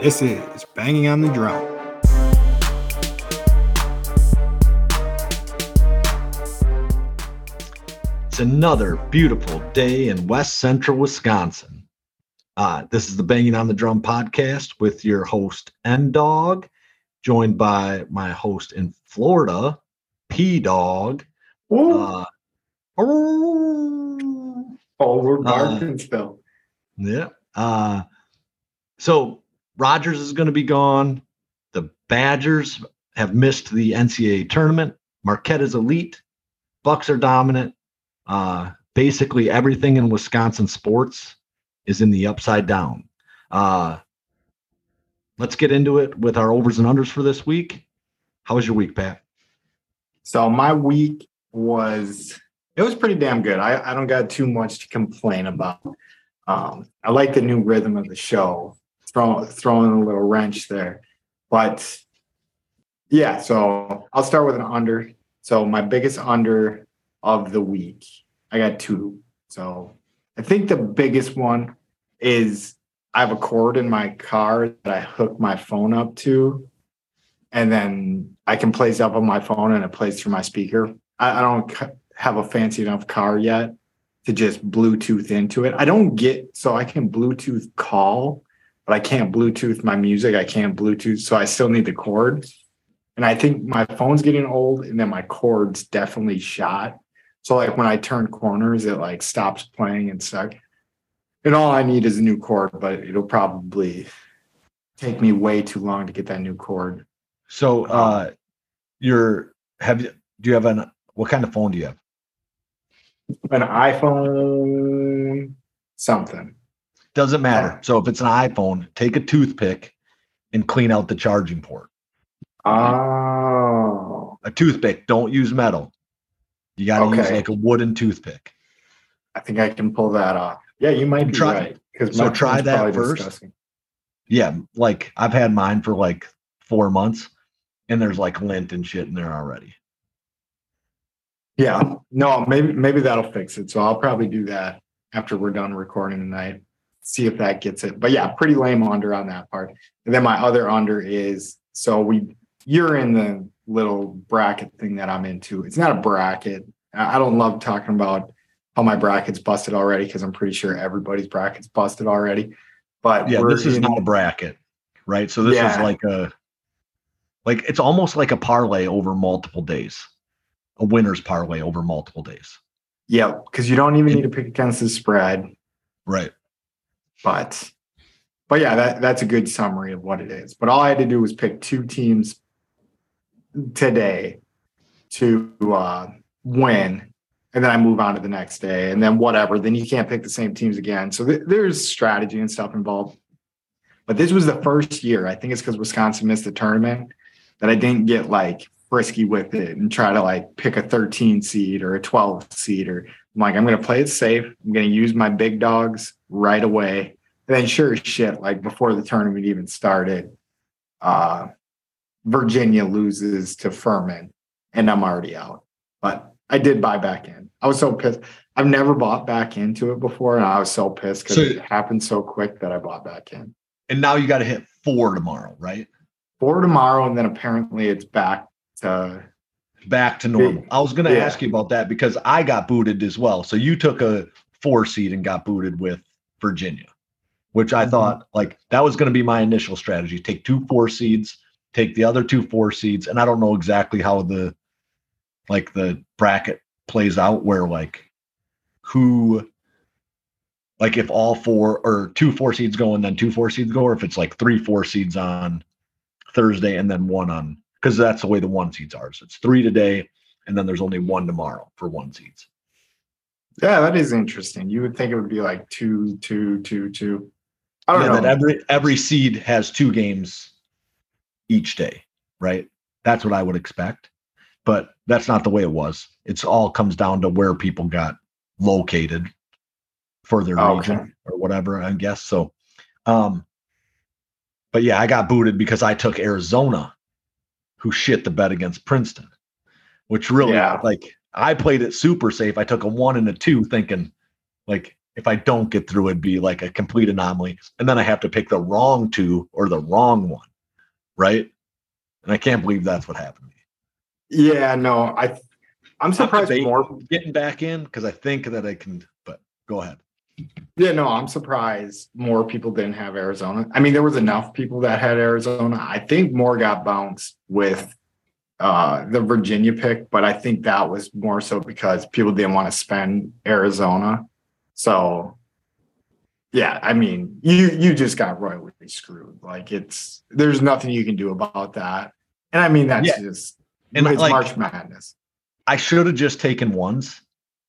This is Banging on the Drum. It's another beautiful day in West Central Wisconsin. Uh, this is the Banging on the Drum podcast with your host, M Dog, joined by my host in Florida, P Dog. Uh, Oh, we're Uh, still. Yeah. Uh, so Rodgers is going to be gone. The Badgers have missed the NCAA tournament. Marquette is elite. Bucks are dominant. Uh, basically, everything in Wisconsin sports is in the upside down. Uh, let's get into it with our overs and unders for this week. How was your week, Pat? So my week was it was pretty damn good. I, I don't got too much to complain about. Um, I like the new rhythm of the show, throw, throwing a little wrench there. But yeah, so I'll start with an under. So my biggest under of the week, I got two. So I think the biggest one is I have a cord in my car that I hook my phone up to, and then I can play stuff on my phone and it plays through my speaker. I, I don't have a fancy enough car yet to just Bluetooth into it. I don't get so I can Bluetooth call, but I can't Bluetooth my music. I can't Bluetooth, so I still need the cord. And I think my phone's getting old, and then my cord's definitely shot. So like when I turn corners, it like stops playing and stuff. And all I need is a new cord, but it'll probably take me way too long to get that new cord. So, uh, you're have you do you have an what kind of phone do you have? An iPhone something. Doesn't matter. So if it's an iPhone, take a toothpick and clean out the charging port. Oh, A toothpick. Don't use metal. You got to use like a wooden toothpick. I think I can pull that off. Yeah, you might be Try- right. So try that first. Yeah, like I've had mine for like four months, and there's like lint and shit in there already. Yeah, no, maybe maybe that'll fix it. So I'll probably do that after we're done recording tonight. See if that gets it. But yeah, pretty lame under on that part. And then my other under is so we you're in the little bracket thing that I'm into. It's not a bracket. I don't love talking about how my bracket's busted already because I'm pretty sure everybody's bracket's busted already. But Yeah, this is in- not a bracket, right? So this is like a like it's almost like a parlay over multiple days, a winner's parlay over multiple days. yeah, because you don't even need to pick against the spread. Right. But but yeah that that's a good summary of what it is. But all i had to do was pick two teams today to uh win and then i move on to the next day. And then whatever then you can't pick the same teams again. So th- there's strategy and stuff involved. But this was the first year i think it's because wisconsin missed the tournament that i didn't get like frisky with it and try to like pick a 13 seed or a 12 seed or I'm like, I'm going to play it safe. I'm going to use my big dogs right away. And then, sure as shit, like before the tournament even started, uh, Virginia loses to Furman, and I'm already out. But I did buy back in. I was so pissed. I've never bought back into it before, and I was so pissed because So- it happened so quick that I bought back in. And now you got to hit four tomorrow, right? Four tomorrow, and then apparently it's back to Back to normal. I was going to Yeah. ask you about that because I got booted as well. So you took a four seed and got booted with Virginia, which I Mhm. thought like that was going to be my initial strategy. Take two four seeds, take the other two four seeds, and I don't know exactly how the like the bracket plays out where like who like if all four or two four seeds go and then two four seeds go, or if it's like three four seeds on Thursday and then one on because that's the way the one seeds are. So it's three today, and then there's only one tomorrow for one seeds. yeah, that is interesting. You would think it would be like two, two, two, two. I don't yeah, know. that every every seed has two games each day, right? That's what I would expect. But that's not the way it was. It's all comes down to where people got located for their Okay. region or whatever, I guess. So um but yeah, I got booted because I took Arizona, who shit the bet against Princeton, which really Yeah. like I played it super safe. I took a one and a two, thinking like if I don't get through, it'd be like a complete anomaly. And then I have to pick the wrong two or the wrong one. Right. And I can't believe that's what happened to me. Yeah, no, I I'm surprised more Getting back in because I think that I can, but go ahead. Yeah, no, I'm surprised more people didn't have Arizona. I mean, there was enough people that had Arizona. I think more got bounced with uh the Virginia pick, but I think that was more so because people didn't want to spend Arizona. So yeah, I mean, you you just got royally screwed. Like it's there's nothing you can do about that. And I mean that's Yeah. just And it's like- March Madness. I should have just taken ones,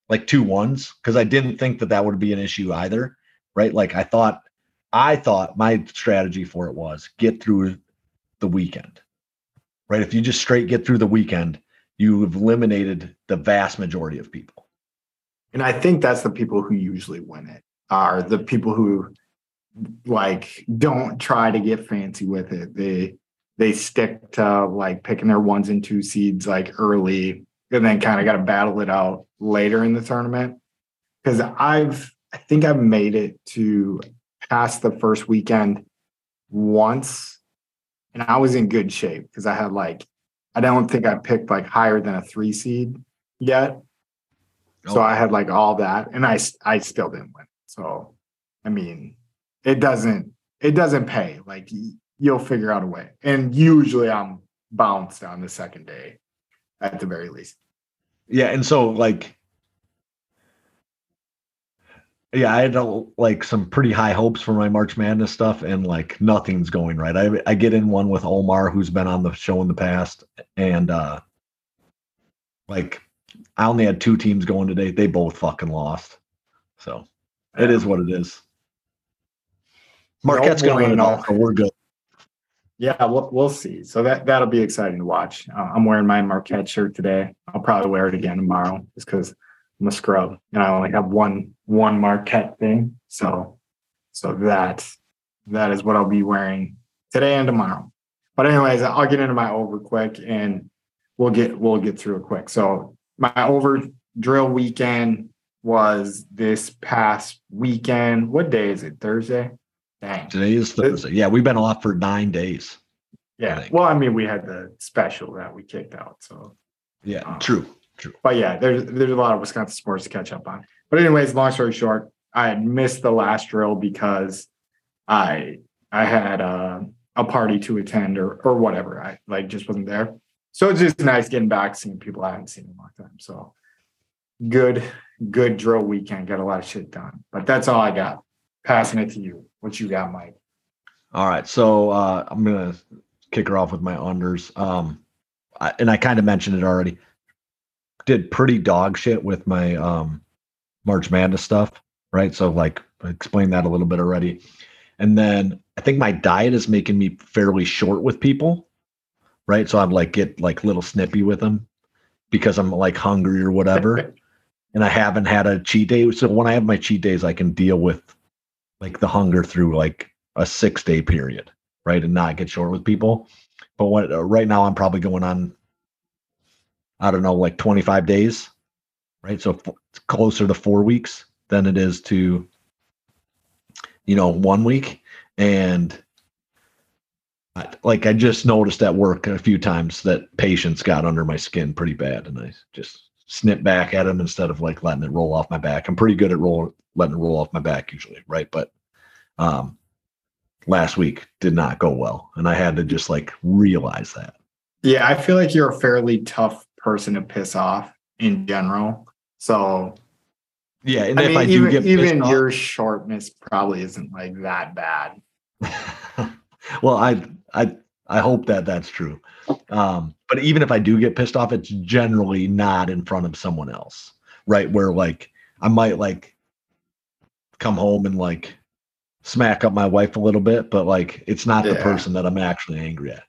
like two ones, because I didn't think that that would be an issue either. Right. Like I thought, I thought my strategy for it was get through the weekend. Right. If you just straight get through the weekend, you've eliminated the vast majority of people. And I think that's the people who usually win it are the people who like don't try to get fancy with it. They they stick to like picking their ones and two seeds like early and then kind of got to battle it out later in the tournament. Cause I've I think I've made it to past the first weekend once and I was in good shape because I had like I don't think I picked like higher than a three seed yet. So Oh. I had like all that, and I I still didn't win. So, I mean, it doesn't it doesn't pay. Like you'll figure out a way, and usually I'm bounced on the second day, at the very least. Yeah, and so like yeah, I had uh, like some pretty high hopes for my March Madness stuff, and like nothing's going right. I I get in one with Omar, who's been on the show in the past, and uh like I only had two teams going today. They both fucking lost. So it is what it is. Marquette's gonna win it all, so we're good. Yeah, we'll, we'll see. So that that'll be exciting to watch. Uh, I'm wearing my Marquette shirt today. I'll probably wear it again tomorrow, just because I'm a scrub and I only have one one Marquette thing. So so that that is what I'll be wearing today and tomorrow. But anyways, I'll get into my over quick and we'll get we'll get through it quick. So my over drill weekend was this past weekend. What day is it? Thursday. Dang. Today is Thursday. Yeah, we've been off for nine days. Yeah. think. Well, I mean, we had the special that we kicked out. So, Yeah, Oh. true, true. but yeah, there's there's a lot of Wisconsin sports to catch up on. But anyways, long story short, I had missed the last drill because I I had a, a party to attend or or whatever. I like just wasn't there. So it's just nice getting back, seeing people I haven't seen in a long time. So good, good drill weekend. Got a lot of shit done. But that's all I got. Passing it to you. What you got, Mike? All right, so uh, I'm gonna kick her off with my unders. Um, I, and I kind of mentioned it already. Did pretty dog shit with my um March Madness stuff, right? So like, I explained that a little bit already. And then I think my diet is making me fairly short with people, right? So I'm like get like little snippy with them because I'm like hungry or whatever. and I haven't had a cheat day. So when I have my cheat days, I can deal with like the hunger through like a six day period, right, and not get short with people. But what uh, right now I'm probably going on, I don't know, like 25 days, right? So it's closer to four weeks than it is to, you know, one week. And I, like I just noticed at work a few times that patients got under my skin pretty bad, and I just snip back at them instead of like letting it roll off my back. I'm pretty good at roll letting it roll off my back usually, right? But um last week did not go well, and I had to just like realize that. Yeah, I feel like you're a fairly tough person to piss off in general. So Yeah, and I if mean, I do even get even off- your shortness probably isn't like that bad. well, I I I hope that that's true. Um, but even if I do get pissed off, it's generally not in front of someone else, right? Where like I might like come home and like smack up my wife a little bit, but like it's not the person that I'm actually angry at.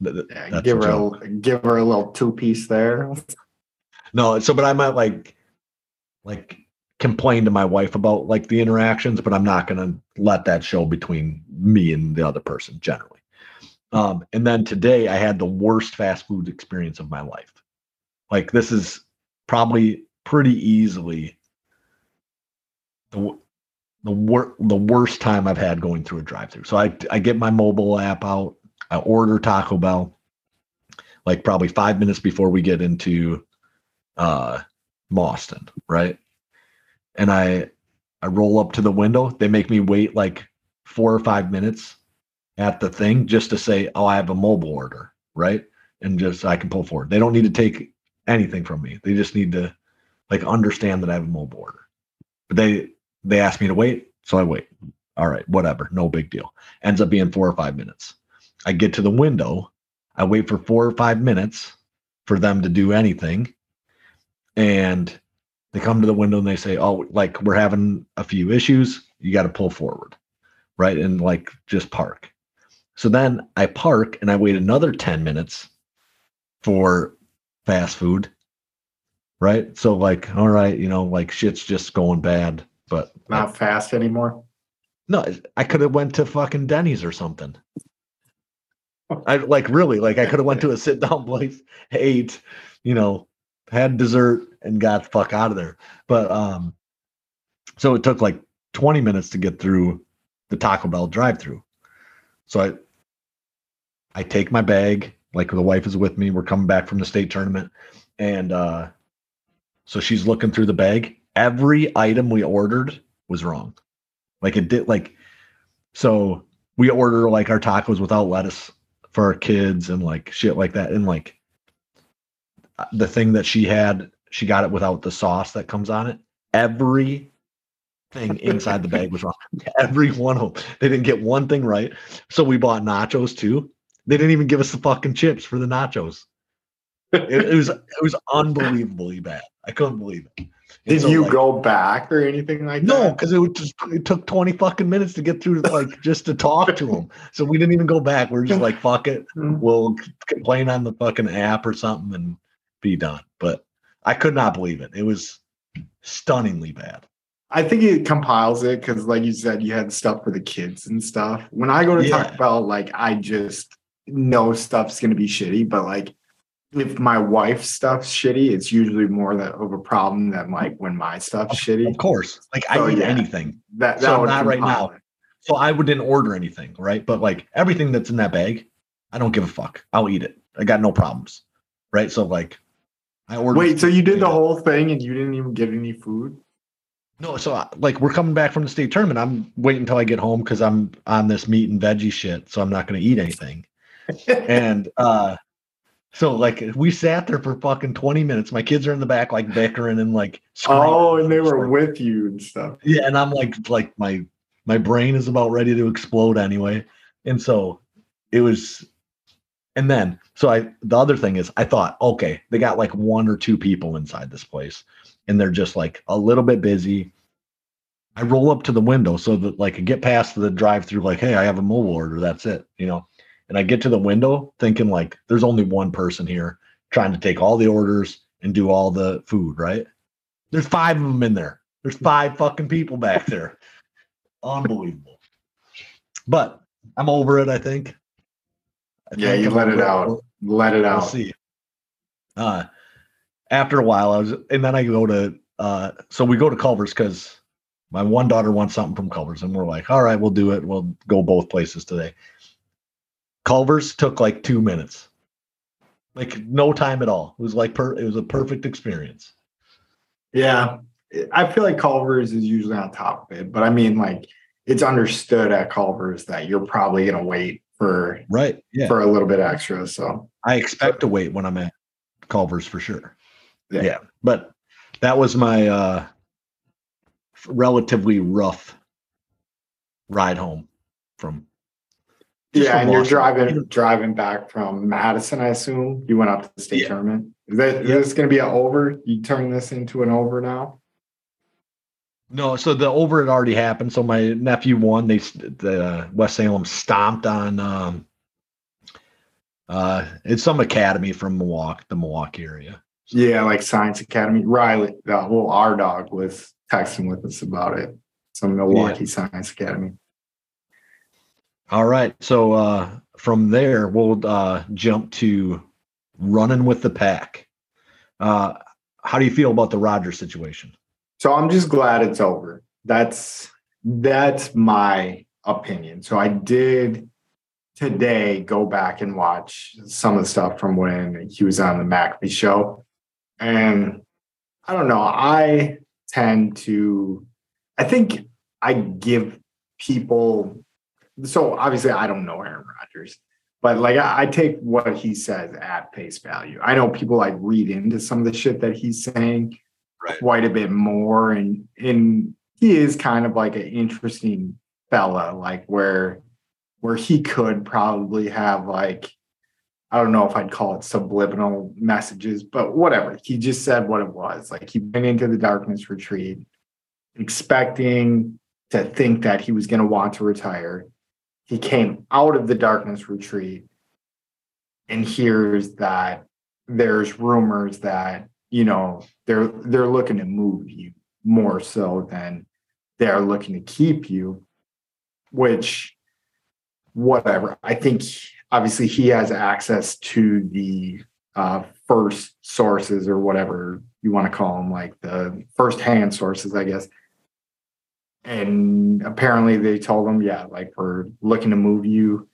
Yeah, give her a, give her a little two piece there. No, so but I might like like complain to my wife about like the interactions, but I'm not gonna let that show between me and the other person generally. Um, and then today I had the worst fast food experience of my life. Like this is probably pretty easily the the wor- the worst time I've had going through a drive-through. So I I get my mobile app out, I order Taco Bell, like probably five minutes before we get into uh Boston, right? And I I roll up to the window. They make me wait like four or five minutes at the thing just to say, oh, I have a mobile order, right? And just I can pull forward. They don't need to take anything from me. They just need to like understand that I have a mobile order. But they they asked me to wait, so I wait. All right, whatever, no big deal. Ends up being four or five minutes. I get to the window, I wait for four or five minutes for them to do anything, and they come to the window and they say, "Oh, like we're having a few issues. You got to pull forward, right?" And like just park. So then I park and I wait another ten minutes for fast food, right? So like, all right, you know, like shit's just going bad, but Not fast anymore. no, I could have went to fucking Denny's or something. I like really like I could have went to a sit down place, ate, you know, had dessert and got the fuck out of there. But um so it took like 20 minutes to get through the Taco Bell drive through. So I I take my bag, like the wife is with me, we're coming back from the state tournament and uh so she's looking through the bag. Every item we ordered was wrong. Like it did like so we order like our tacos without lettuce for our kids and like shit like that. And like the thing that she had, she got it without the sauce that comes on it. Every thing inside the bag was wrong. Every one of them. They didn't get one thing right. So we bought nachos too. They didn't even give us the fucking chips for the nachos. It, it was it was unbelievably bad. I couldn't believe it. Did so, you like, go back or anything like no, that? No, because it would just it took 20 fucking minutes to get through like just to talk to him. So we didn't even go back. We are just like, fuck it. Mm-hmm. We'll complain on the fucking app or something and be done. But I could not believe it. It was stunningly bad. I think it compiles it because, like you said, you had stuff for the kids and stuff. When I go to Yeah. Taco Bell, like I just know stuff's gonna be shitty, but like if my wife's stuff's shitty, it's usually more that of a problem than like when my stuff's shitty. Of course. Like I So, eat yeah. anything. That that So not right now. So I would didn't order anything, right? But like everything that's in that bag, I don't give a fuck. I'll eat it. I got no problems. Right. So like I ordered Wait, so you did the whole thing and you didn't even get any food? No, so I- like we're coming back from the state tournament. I'm waiting until I get home because I'm on this meat and veggie shit, so I'm not going to eat anything. and uh so like we sat there for fucking 20 minutes. My kids are in the back like bickering and like screaming. Oh, and they were with you and stuff. yeah, and I'm like like my my brain is about ready to explode anyway. And so it was and then so I the other thing is I thought, okay, they got like one or two people inside this place and they're just like a little bit busy. I roll up to the window so that like I get past the drive through, like, hey, I have a mobile order. That's it, you know. And I get to the window thinking like there's only one person here trying to take all the orders and do all the food, right? There's five of them in there. There's five fucking people back there. Unbelievable. But I'm over it, I think. I Yeah, think you I'm let it out. Let it We'll out. see. Uh, after a while, I was, and then I go to, uh, so we go to Culver's because my one daughter wants something from Culver's, and we're like, all right, we'll do it. We'll go both places today. Culver's took like two minutes, like no time at all. It was like per, it was a perfect experience. Yeah. I feel like Culver's is usually on top of it, but I mean, like, it's understood at Culver's that you're probably going to wait for Right? Yeah. for a little bit extra. So, I expect to wait when I'm at Culver's for sure. Yeah. Yeah. But that was my uh relatively rough ride home from yeah, and you're driving driving back from Madison, I assume. You went up to the state Yeah. tournament. Is that is Yeah. this going to be an over? You turn this into an over now? No, so the over had already happened. So my nephew won. They the uh, West Salem stomped on um uh it's some academy from Milwaukee, the Milwaukee area. Yeah, like Science Academy. Riley, the, whole our dog was texting with us about it. Some Milwaukee Science Academy. All right. So uh from there we'll uh jump to running with the pack. Uh how do you feel about the Rodgers situation? So I'm just glad it's over. That's that's my opinion. So I did today go back and watch some of the stuff from when he was on the McAfee show. And I don't know, I tend to, I think I give people, so obviously I don't know Aaron Rodgers, but like I, I take what he says at face value. I know people like read into some of the shit that he's saying Right. quite a bit more. And, and he is kind of like an interesting fella, like where where he could probably have like I don't know if I'd call it subliminal messages, but whatever. He just said what it was. Like he went into the darkness retreat expecting to think that he was going to want to retire. He came out of the darkness retreat and hears that there's rumors that, you know, they're they're looking to move you more so than they're looking to keep you, which whatever. I think obviously he has access to the uh, first sources or whatever you want to call them, like the first hand sources, I guess. And apparently they told him, yeah, like we're looking to move you.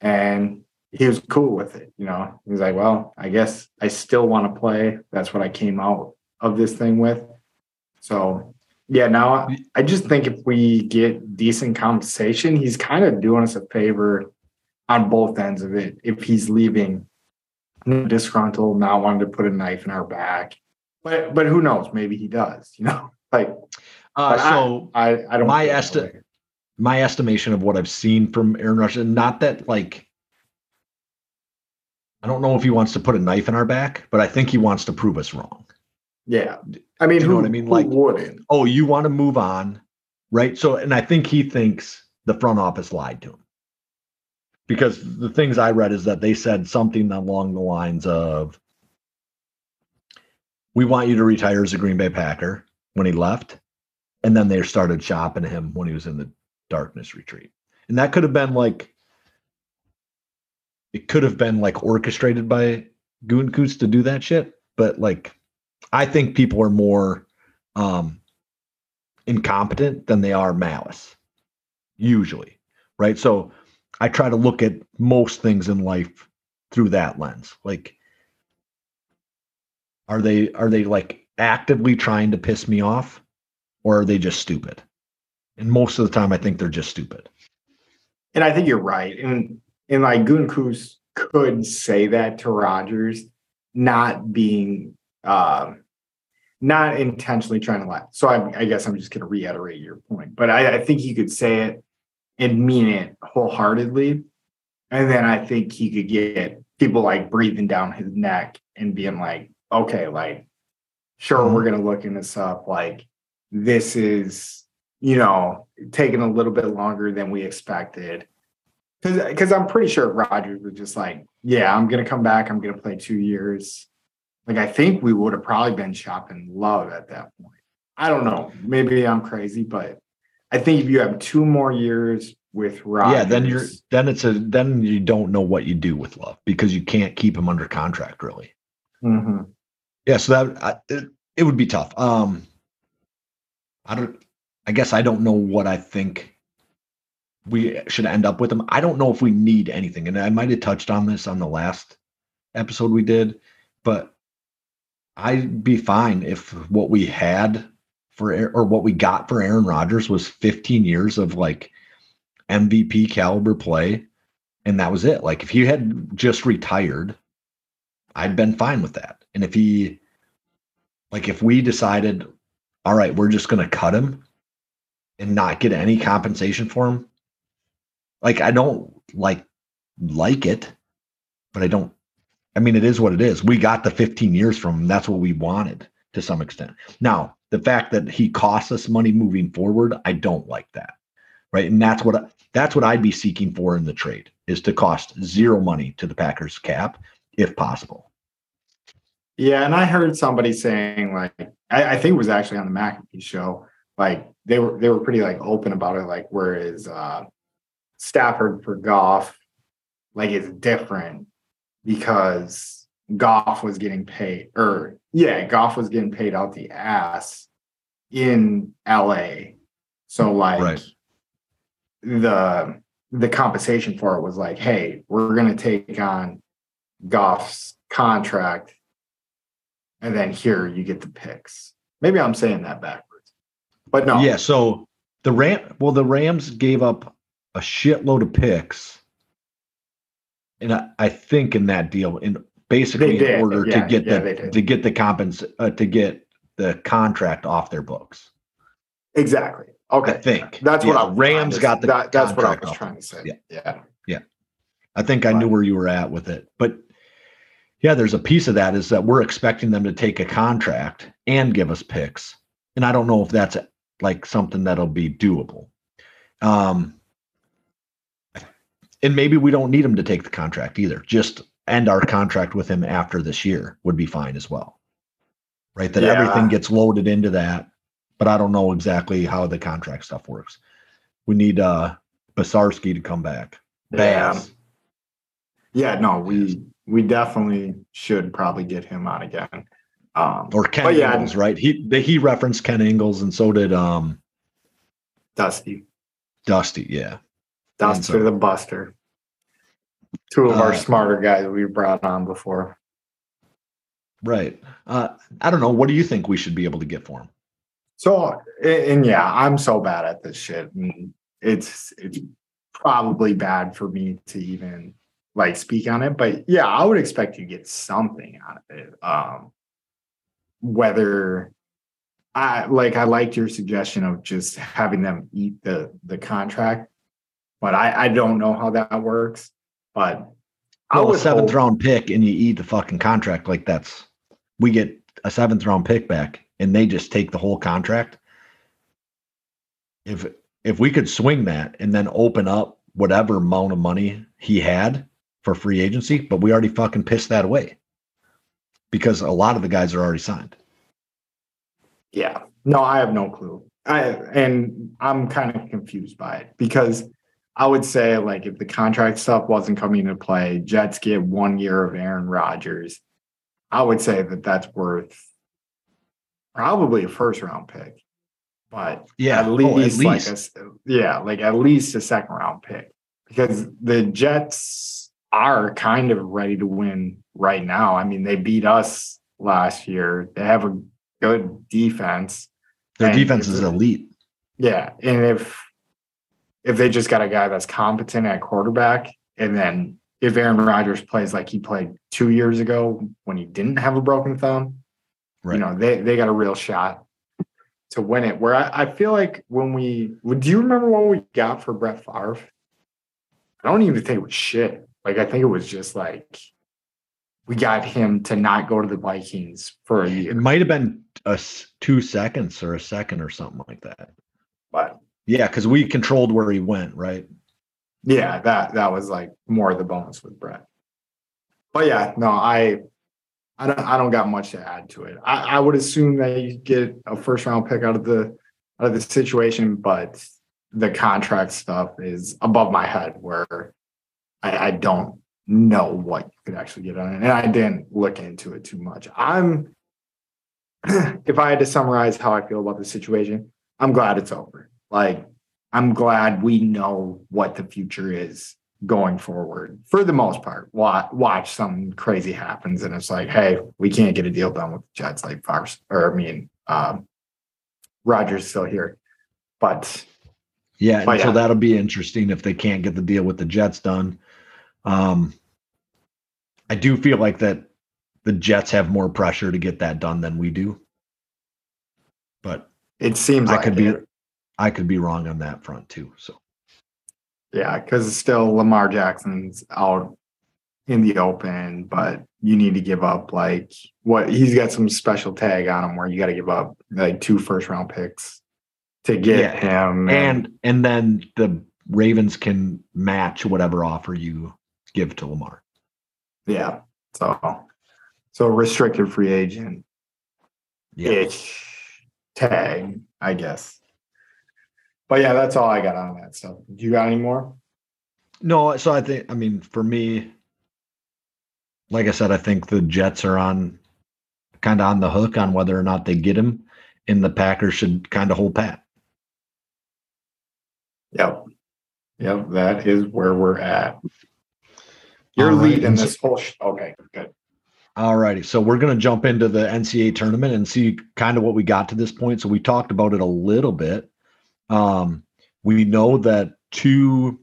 And he was cool with it. You know, He's like, well, I guess I still want to play. That's what I came out of this thing with. So yeah, now I just think if we get decent compensation, he's kind of doing us a favor on both ends of it. If he's leaving disgruntled, not wanting to put a knife in our back, but but who knows? Maybe he does. You know, like Uh, but I- so I I don't. My esti- my estimation of what I've seen from Aaron Rodgers, and not that like I don't know if he wants to put a knife in our back, but I think he wants to prove us wrong. Yeah, I mean, you know what I mean? who Like- wouldn't? Oh, you want to move on, right? So, and I think he thinks the front office lied to him because the things I read is that they said something along the lines of, "We want you to retire as a Green Bay Packer" when he left, and then they started shopping him when he was in the darkness retreat, and that could have been like, it could have been like orchestrated by Goon to do that shit, but like, I think people are more um incompetent than they are malice usually right? So i try to look at most things in life through that lens. Like are they are they like actively trying to piss me off or are they just stupid and most of the time i think they're just stupid And I think you're right. And and like Gutekunst could say that to Rodgers, not being um not intentionally trying to lie. So I, I guess I'm just gonna reiterate your point. But I, I think he could say it and mean it wholeheartedly. And then I think he could get people like breathing down his neck and being like, okay, like, sure, we're gonna look in this up. Like, this is, you know, taking a little bit longer than we expected. Because because I'm pretty sure Rodgers was just like, yeah, I'm gonna come back. I'm gonna play two years. Like I think we would have probably been shopping Love at that point. I don't know. Maybe I'm crazy, but I think if you have two more years with Rodgers, yeah then you're then it's a then you don't know what you do with Love because you can't keep him under contract really Mhm. Yeah, so that I, it, it would be tough. Um, I don't. I guess I don't know what I think we should end up with them. I don't know if we need anything, and I might have touched on this on the last episode we did, but I'd be fine if what we had for or what we got for Aaron Rodgers was 15 years of like MVP caliber play, and that was it. Like if he had just retired, I'd been fine with that. And if he, like, if we decided, all right, we're just going to cut him and not get any compensation for him, like, I don't like like it, but I don't. I mean, it is what it is. We got the 15 years from him. That's what we wanted to some extent. Now, the fact that he costs us money moving forward, I don't like that. Right. And that's what that's what I'd be seeking for in the trade is to cost zero money to the Packers cap if possible. Yeah, and I heard somebody saying like I, I think it was actually on the McAfee show, like they were they were pretty like open about it, like whereas uh Stafford for Goff, like it's different because Goff was getting paid or yeah, Goff was getting paid out the ass in LA. So like Right. the the compensation for it was like, hey, we're gonna take on Goff's contract, and then here you get the picks. Maybe I'm saying that backwards, but no, Yeah. So the Ram, well, the Rams gave up a shitload of picks, and I, I think in that deal, in basically in order yeah, to get yeah, the to get the compens uh, to get the contract off their books. exactly. Okay, I think that's what I'm Rams got the that, that's what I was trying to say. Yeah. yeah. I think I knew where you were at with it. But yeah, there's a piece of that is that we're expecting them to take a contract and give us picks. And I don't know if that's like something that'll be doable. Um and maybe we don't need him to take the contract either. Just end our contract with him after this year would be fine as well. Right? That Yeah. everything gets loaded into that. But I don't know exactly how the contract stuff works. We need uh Basarski to come back. Yeah. Yeah, no, we we definitely should probably get him on again. Um, or Ken yeah, Ingles, right? He they, he referenced Ken Ingles, and so did um Dusty, Dusty. Yeah, Duster so- the Buster, two of our Uh, smarter guys we brought on before. right. Uh, I don't know. What do you think we should be able to get for him? So, and yeah, I'm so bad at this shit, and it's it's probably bad for me to even like speak on it. But yeah, I would expect you to get something out of it. Um, whether I like, I liked your suggestion of just having them eat the the contract, but I I don't know how that works. But I a seventh hope- round pick, and you eat the fucking contract. Like that's we get a seventh round pick back, and they just take the whole contract. If if we could swing that and then open up whatever amount of money he had for free agency, but we already fucking pissed that away because a lot of the guys are already signed. Yeah. No, I have no clue. I and I'm kind of confused by it because I would say like if the contract stuff wasn't coming into play, Jets get one year of Aaron Rodgers. I would say that that's worth probably a first round pick, but Yeah, at oh, least, like least. a yeah, like at least a second round pick because the Jets are kind of ready to win right now. I mean, they beat us last year. They have a good defense. Their And defense is elite. Yeah, and if if they just got a guy that's competent at quarterback, and then if Aaron Rodgers plays like he played two years ago when he didn't have a broken thumb, Right. you know, they they got a real shot to win it. Where I, I feel like when we do you remember what we got for Brett Favre? I don't even think it was shit. Like I think it was just like we got him to not go to the Vikings for a year. It might have been a two seconds or a second or something like that. But Yeah, because we controlled where he went, right? yeah, that that was like more of the bonus with Brett. But yeah, no, I I don't I don't got much to add to it. I, I would assume that you get a first round pick out of the out of the situation, but the contract stuff is above my head where I, I don't know what you could actually get on it. And I didn't look into it too much. I'm if I had to summarize how I feel about the situation, I'm glad it's over. Like I'm glad we know what the future is going forward for the most part. Watch, watch something crazy happens and it's like, hey, we can't get a deal done with the Jets like Favre, or I mean, um, Rodgers still here. But Yeah, Oh, so yeah. that'll be interesting if they can't get the deal with the Jets done. Um, I do feel like that the Jets have more pressure to get that done than we do, but it seems I like could be. I could be wrong on that front too. So yeah, because still Lamar Jackson's out in the open, but you need to give up like what he's got some special tag on him where you got to give up like two first round picks to get Yeah. him. and and then the Ravens can match whatever offer you give to Lamar. yeah, so so restricted free agent Yeah. ish tag, I guess. But yeah, that's all I got on that stuff. Do you got any more? No, so I think I mean for me, like I said, I think the Jets are on kind of on the hook on whether or not they get him, and the Packers should kind of hold pat. Yep. Yep. That is where we're at. You're right, leading this whole. Sh- okay. Good. All righty. So we're going to jump into the NCAA tournament and see kind of what we got to this point. So we talked about it a little bit. Um, we know that two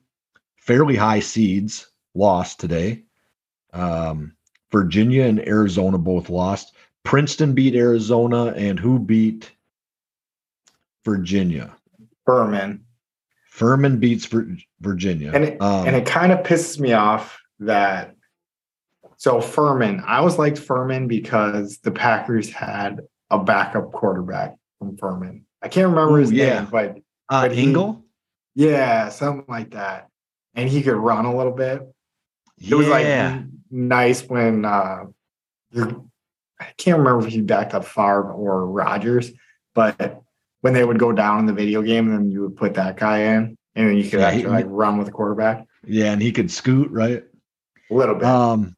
fairly high seeds lost today. Um, Virginia and Arizona both lost. Princeton beat Arizona, and who beat Virginia? Furman. Furman beats Virginia. And it, Um, and it kind of pisses me off that. So Furman, I always liked Furman because the Packers had a backup quarterback from Furman. I can't remember Ooh, his yeah. name, but uh, but he- Engel. yeah, something like that. And he could run a little bit. It was like nice when uh I can't remember if he backed up Favre or Rodgers, but when they would go down in the video game, then you would put that guy in, and then you could Yeah, he- like run with the quarterback yeah, and he could scoot right. A little bit. Um,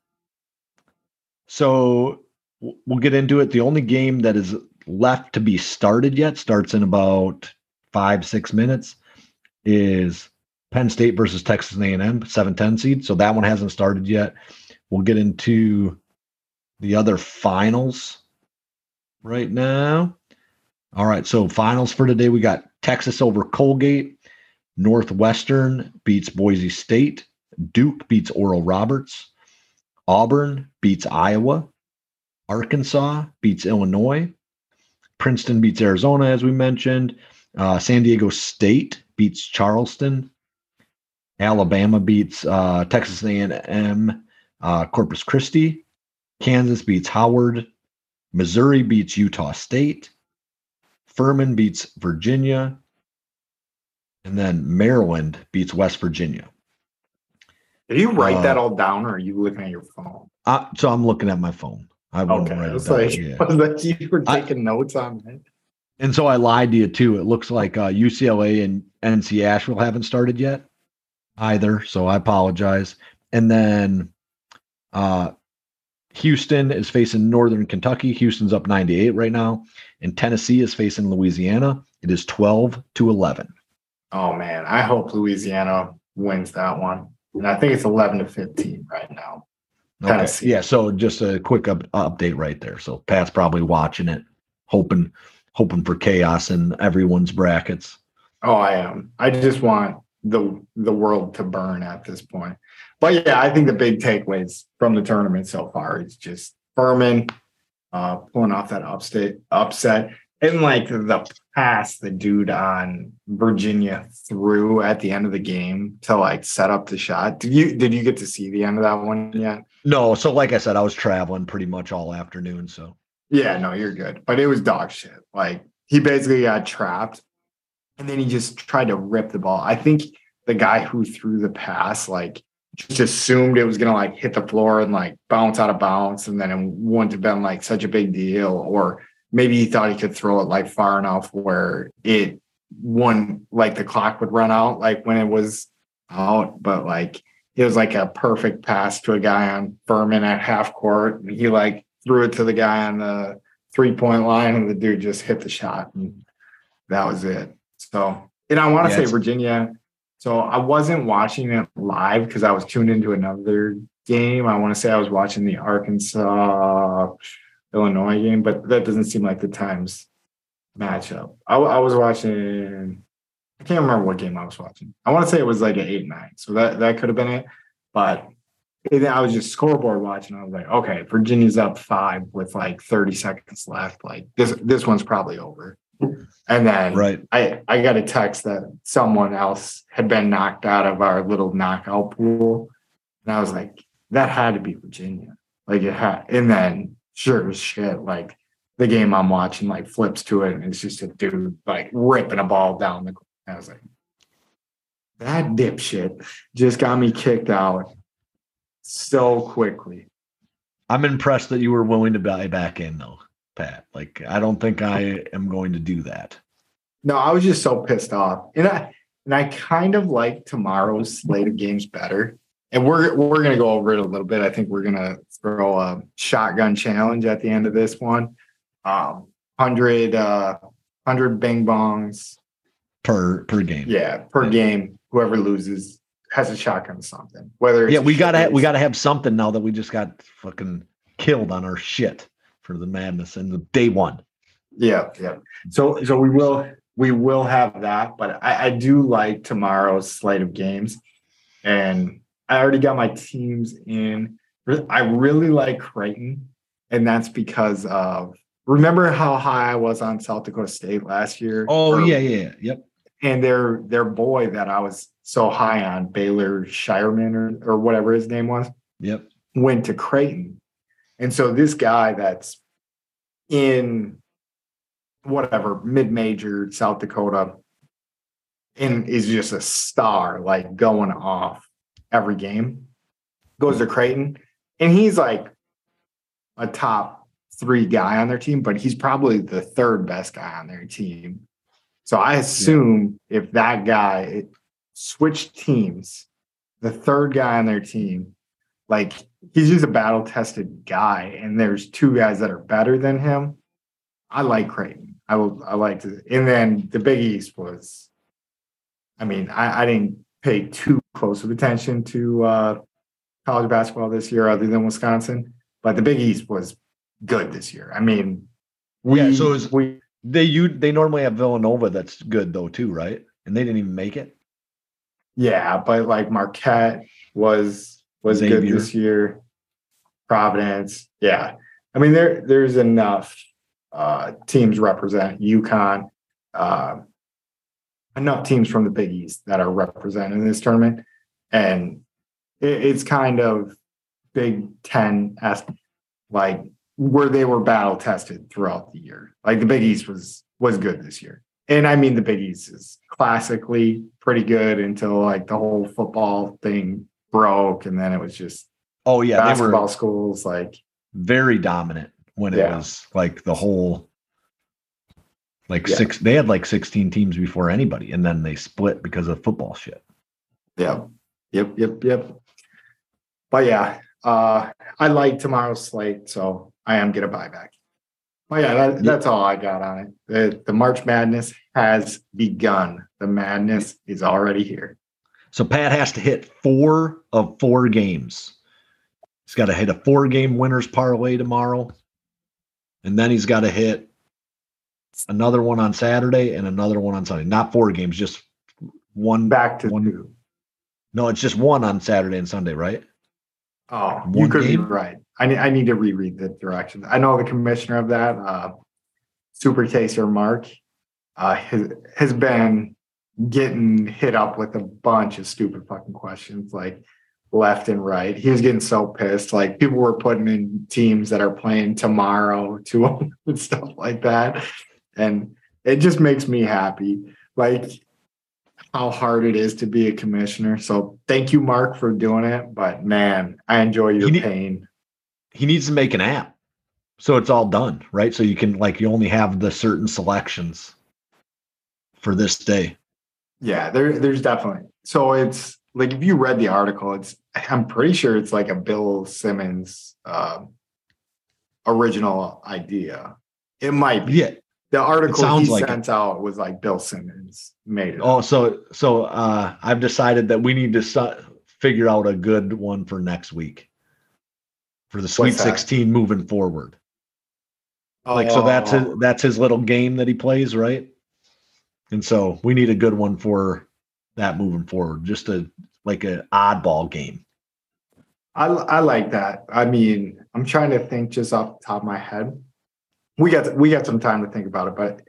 so we'll get into it. The only game that is left to be started yet starts in about five six minutes. Is Penn State versus Texas A&M, 7-10 seed. So that one hasn't started yet. We'll get into the other finals right now. All right, so finals for today we got Texas over Colgate, Northwestern beats Boise State, Duke beats Oral Roberts, Auburn beats Iowa, Arkansas beats Illinois, Princeton beats Arizona, as we mentioned, uh, San Diego State beats Charleston, Alabama beats uh, Texas A&M, uh, Corpus Christi, Kansas beats Howard, Missouri beats Utah State, Furman beats Virginia, and then Maryland beats West Virginia. Did you write uh, that all down, or are you looking at your phone? Uh, so I'm looking at my phone. I Okay, write it like yeah. that you were I- taking notes on it? And so I lied to you too. It looks like uh, UCLA and NC Asheville haven't started yet either. So I apologize. And then uh, Houston is facing Northern Kentucky. Houston's up 98 right now. And Tennessee is facing Louisiana. It is 12 to 11. Oh man, I hope Louisiana wins that one, and I think it's eleven to fifteen right now. Okay. Yeah. So just a quick up, update right there. So Pat's probably watching it, hoping hoping for chaos in everyone's brackets. Oh, I am. I just want the the world to burn at this point. But yeah, I think the big takeaways from the tournament so far is just Furman uh pulling off that upstate upset and like the pass the dude on Virginia threw at the end of the game to like set up the shot. Did you did you get to see the end of that one yet? No, so like I said, I was traveling pretty much all afternoon. So Yeah, no, you're good. But it was dog shit. Like he basically got trapped and then he just tried to rip the ball. I think the guy who threw the pass, like, just assumed it was gonna like hit the floor and like bounce out of bounds, and then it wouldn't have been like such a big deal. Or maybe he thought he could throw it like far enough where it wouldn't like the clock would run out, like when it was out, but like it was like a perfect pass to a guy on Furman at half court. And he like threw it to the guy on the three point line, and the dude just hit the shot. And that was it. So, and I want to Yeah, say Virginia. So I wasn't watching it live because I was tuned into another game. I want to say I was watching the Arkansas Illinois game, but that doesn't seem like the times matchup. I, I was watching. I can't remember what game I was watching. I want to say it was like an eight nine, so that that could have been it. But then I was just scoreboard watching. I was like, okay, Virginia's up five with like thirty seconds left. Like this this one's probably over. And then right. I I got a text that someone else had been knocked out of our little knockout pool, and I was like, that had to be Virginia. Like it had, and then sure as shit, like the game I'm watching like flips to it, and it's just a dude like ripping a ball down the. I was like, that dipshit just got me kicked out so quickly. I'm impressed that you were willing to buy back in though, Pat. Like I don't think I am going to do that. No, I was just so pissed off, and I and I kind of like tomorrow's slate of games better. And we're we're gonna go over it a little bit. I think we're gonna throw a shotgun challenge at the end of this one. Um, hundred uh, hundred bing bongs, per per game. Yeah, per Yeah. game, whoever loses has a shotgun something. Whether it's Yeah, we gotta shit we gotta have something now that we just got fucking killed on our shit for the madness and the day one. Yeah, yeah. So so we will we will have that, but I, I do like tomorrow's slate of games, and I already got my teams in. I really like Creighton, and that's because of remember how high I was on South Dakota State last year. Oh Or- yeah, yeah. Yep. and their their boy that I was so high on, Baylor Scheierman or or whatever his name was, Yep. went to Creighton. And so this guy that's in whatever mid-major South Dakota and is just a star, like going off every game, goes to Creighton. And he's like a top three guy on their team, but he's probably the third best guy on their team. So I assume if that guy switched teams, the third guy on their team, like he's just a battle tested guy, and there's two guys that are better than him. I like Creighton. I will. I like to. And then the Big East was. I mean, I, I didn't pay too close of attention to uh, college basketball this year, other than Wisconsin. But the Big East was good this year. I mean, we Yeah, so is- we They you they normally have Villanova that's good though too, right? And they didn't even make it. Yeah, but like Marquette was was good this year. Providence, yeah. I mean, there there's enough uh, teams represent UConn, uh, enough teams from the Big East that are represented in this tournament, and it, it's kind of Big Ten esque, like where they were battle tested throughout the year. Like the Big East was was good this year, and I mean the Big East is classically pretty good until like the whole football thing broke, and then it was just Oh yeah, they basketball schools like very dominant when it Yeah. was like the whole like Yeah. six they had like 16 teams before anybody and then they split because of football shit. Yep. Yep. Yep. Yep. But yeah, uh, I like tomorrow's slate, so I am gonna buy back. But yeah, that, that's all I got on it. The, the March Madness has begun. The madness is already here. So Pat has to hit four of four games. He's got to hit a four game winners parlay tomorrow. And then he's got to hit another one on Saturday and another one on Sunday. Not four games, just one. Back to One- two. No, it's just one on Saturday and Sunday, right? Oh, you could be right. I need I need to reread the directions. I know the commissioner of that, uh, Super Taster Mark, uh, has has been getting hit up with a bunch of stupid fucking questions, like left and right. He was getting so pissed. Like people were putting in teams that are playing tomorrow to and stuff like that, and it just makes me happy. Like how hard it is to be a commissioner. So thank you, Mark, for doing it. But man, I enjoy your He need- pain. He needs to make an app. So it's all done, right? So you can like you only have the certain selections for this day. Yeah, there, there's definitely. So it's like if you read the article, it's I'm pretty sure it's like a Bill Simmons uh, original idea. It might be. Yeah. The article he like sent out was like Bill Simmons made it. Oh, up. so so uh I've decided that we need to su- figure out a good one for next week for the Sweet 16 moving forward. Like so that's his, Oh, that's his little game that he plays, right? And so we need a good one for that moving forward. Just a like a oddball game. I I like that. I mean, I'm trying to think just off the top of my head. We got we got some time to think about it, but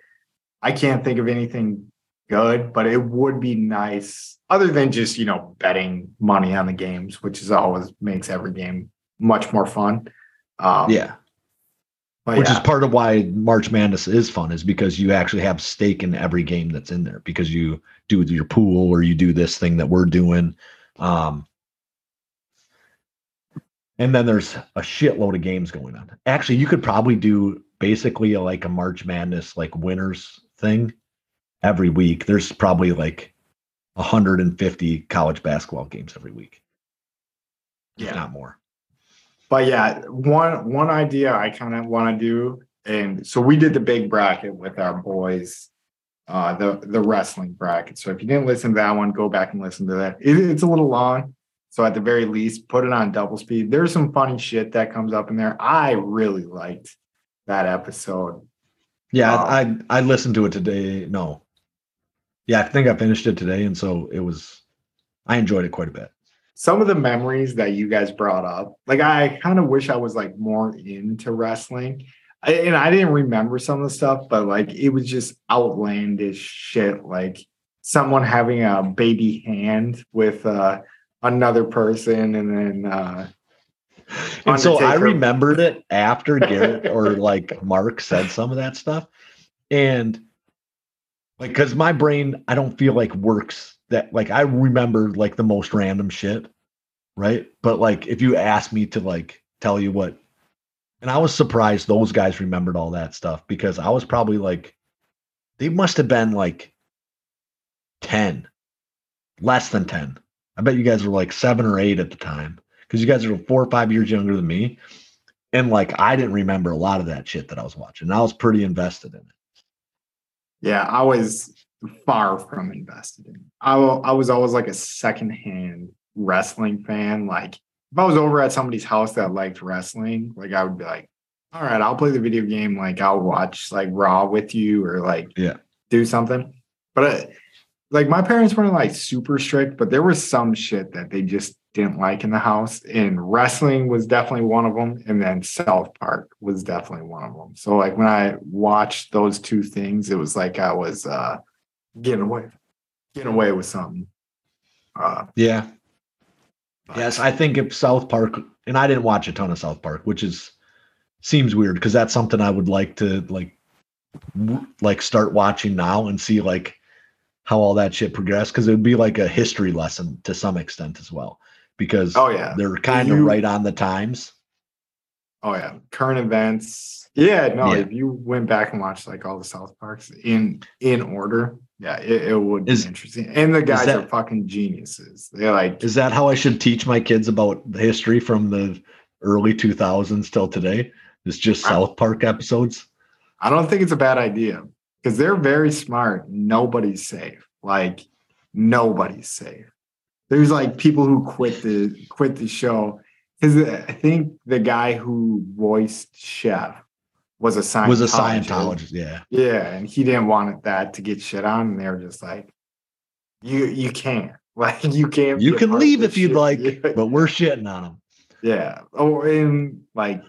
I can't think of anything good. But it would be nice, other than just you know betting money on the games, which is always makes every game much more fun. Um, yeah. but Which yeah. is part of why March Madness is fun, is because you actually have stake in every game that's in there because you do your pool or you do this thing that we're doing. Um, and then there's a shitload of games going on. Actually, you could probably do basically like a March Madness like winners thing every week. There's probably like 150 college basketball games every week, if Yeah. not more. But yeah, one one idea I kind of want to do, and so we did the big bracket with our boys uh, the the wrestling bracket. So if you didn't listen to that one, go back and listen to that. It, it's a little long, so at the very least, put it on double speed. There's some funny shit that comes up in there. I really liked that episode. Yeah, Um, I I listened to it today. No, yeah, I think I finished it today, and so it was. I enjoyed it quite a bit. Some of the memories that you guys brought up, like I kind of wish I was like more into wrestling. I, and I didn't remember some of the stuff, but like it was just outlandish shit. Like someone having a baby hand with uh, another person, and then uh, And so I remembered it after Garrett or like Mark said some of that stuff. And like, cause my brain, I don't feel like works that like I remember like the most random shit. Right. But like, if you ask me to like tell you what, and I was surprised those guys remembered all that stuff because I was probably like, they must have been like 10, less than 10. I bet you guys were like seven or eight at the time because you guys are four or five years younger than me. And like I didn't remember a lot of that shit that I was watching. I was pretty invested in it. yeah, I was far from invested in. I I was always like a secondhand wrestling fan. Like if I was over at somebody's house that liked wrestling, like I would be like, all right, I'll play the video game. Like I'll watch like Raw with you or like Yeah. do something. But uh, like my parents weren't like super strict, but there was some shit that they just didn't like in the house. And wrestling was definitely one of them. And then South Park was definitely one of them. So like when I watched those two things, it was like I was uh getting away, getting away with something. Uh Yeah. but- Yes. I think if South Park, and I didn't watch a ton of South Park, which is seems weird because that's something I would like to like w- like start watching now and see like how all that shit progressed because it would be like a history lesson to some extent as well because Oh yeah. they're kind of right on the times. Oh yeah, current events. Yeah, no. Yeah. If you went back and watched like all the South Parks in in order, yeah, it, it would Is- be interesting. And the guys that- are fucking geniuses. They're like, Is that how I should teach my kids about the history from the early 2000s till today? It's just I- South Park episodes. I don't think it's a bad idea because they're very smart. Nobody's safe. Like nobody's safe. There's like people who quit the quit the show because I think the guy who voiced Chef was a Scientologist. Was a Scientologist, yeah. Yeah, and he didn't want that to get shit on, and they were just like, "You you can't, like you can't. You can leave if you'd shit." like, Yeah. but we're shitting on them. Yeah. Oh, and like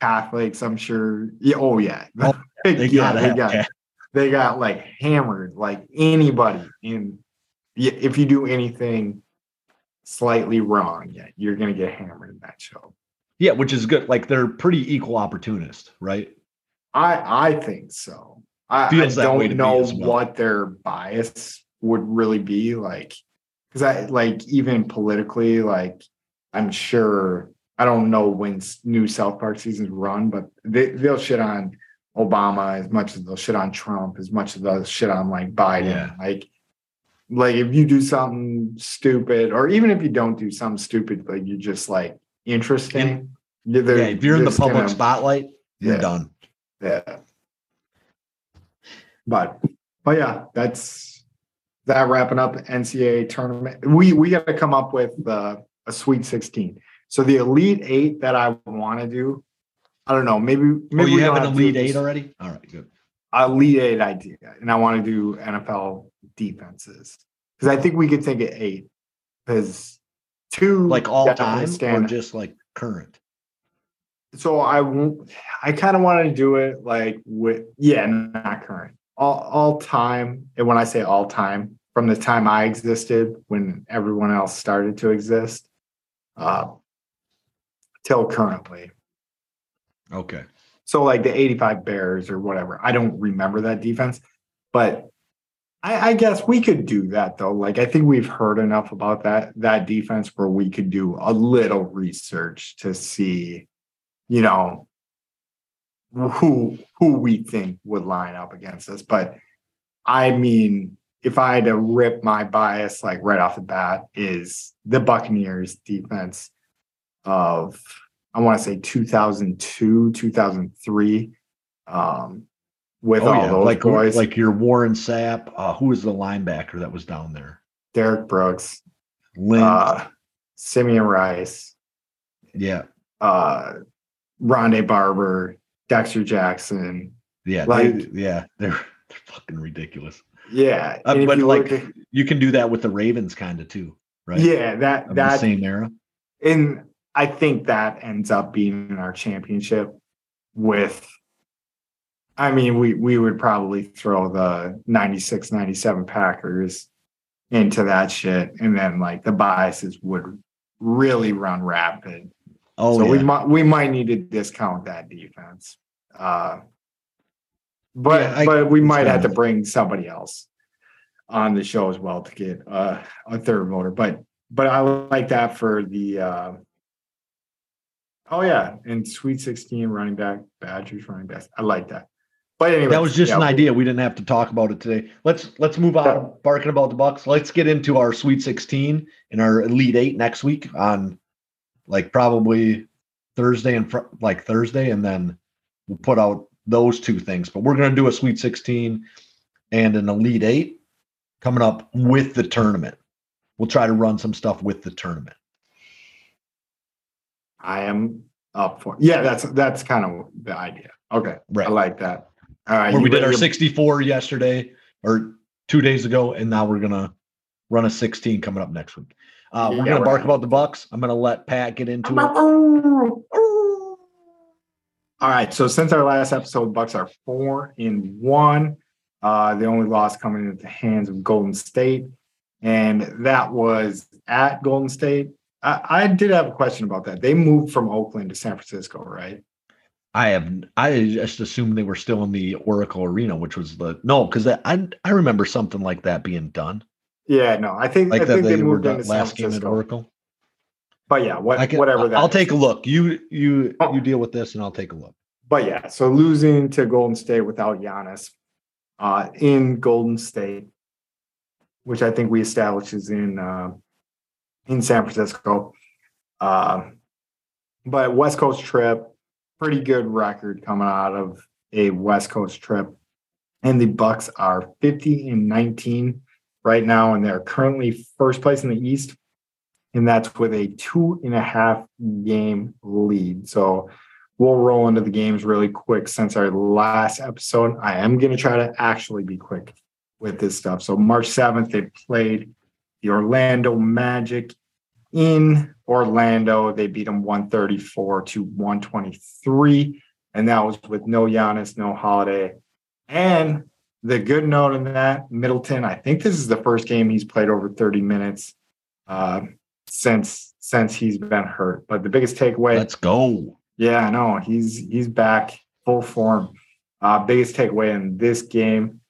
Catholics, I'm sure. Yeah. Oh, yeah. Oh, They yeah, they got they got like hammered, like anybody. And yeah, if you do anything slightly wrong, yeah, you're gonna get hammered in that show. Yeah, which is good. Like they're pretty equal opportunist, right? I I think so. I, I Feels that way to don't know well. what their bias would really be like, because I like even politically, like I'm sure I don't know when new South Park seasons run, but they they'll shit on Obama as much as they'll shit on Trump, as much as they'll shit on like Biden. Yeah. Like, like if you do something stupid, or even if you don't do something stupid, like you're just like interesting. you're Yeah, if you're in the public gonna- spotlight, you're Yeah. done. yeah. But but yeah, that's that wrapping up NCAA tournament. We we got to come up with uh, a Sweet 16. So the Elite Eight that I want to do, I don't know. Maybe Oh, maybe you we have an elite eight already? All right, good. Elite Eight idea, and I want to do NFL defenses because I think we could think of eight because two Like all time or just like current? so I won't. I kind of wanted to do it like with yeah, not current, all all time. And when I say all time, from the time I existed, when everyone else started to exist, uh, till currently. Okay. So like the '85 Bears or whatever. I don't remember that defense, but I, I guess we could do that though. Like I think we've heard enough about that that defense where we could do a little research to see, you know, who who we think would line up against us. But I mean, if I had to rip my bias like right off the bat, is the Buccaneers defense of I want to say 2002, 2003. Um, with Oh all yeah, those like boys, like your Warren Sapp. Uh, who was the linebacker that was down there? Derrick Brooks, Lynn. uh, Simeon Rice, yeah, uh, Rondé Barber, Dexter Jackson. yeah, like- they, yeah. They're they're fucking ridiculous. Yeah, Uh, but you like look you can do that with the Ravens, kind of too, right? yeah, that Of the that same era. and I think that ends up being our championship with I mean we we would probably throw the 96 97 Packers into that shit and then like the biases would really run rapid. Oh so yeah. we might we might need to discount that defense. Uh but Yeah, I- but we might have to bring somebody else on the show as well to get uh, a third voter. But but I like that for the uh oh yeah, and Sweet 16 running back, Badgers running back. I like that. But anyway, that was just yeah, an idea. We didn't have to talk about it today. Let's let's move on. Barking about the Bucks. Let's get into our Sweet 16 and our Elite Eight next week on like probably Thursday and fr- like Thursday, and then we'll put out those two things. But we're gonna do a Sweet 16 and an Elite Eight coming up with the tournament. We'll try to run some stuff with the tournament. I am up for yeah, that's that's kind of the idea. Okay. Right. I like that. All right. Where we did our to- 64 yesterday or two days ago, and now we're gonna run a 16 coming up next week. Uh, we're gonna we're bark about the Bucks. I'm gonna let Pat get into it. All right. So since our last episode, Bucks are four in one. Uh, the only loss coming at the hands of Golden State, and that was at Golden State. I, I did have a question about that. They moved from Oakland to San Francisco, right? I have I just assumed they were still in the Oracle Arena, which was the no, because I I remember something like that being done, Yeah, no, I think like I that think they, they were moved done into last game at Oracle. But yeah, what can, whatever that I'll is. take a look. You you Oh. you deal with this, and I'll take a look. But yeah, so losing to Golden State without Giannis uh, in Golden State, which I think we established is in uh, in San Francisco. Um, but West Coast trip, pretty good record coming out of a West Coast trip, and the Bucks are fifty and nineteen right now, and they're currently first place in the East, and that's with a two and a half game lead. So we'll roll into the games really quick since our last episode. I am going to try to actually be quick with this stuff. So, March 7th, they played the Orlando Magic in Orlando. They beat them 134 to 123. And that was with no Giannis, no Holiday. And the good note in that, Middleton, I think this is the first game he's played over 30 minutes uh, since since he's been hurt. But the biggest takeaway Let's go. yeah, no, he's he's back full form. Uh, biggest takeaway in this game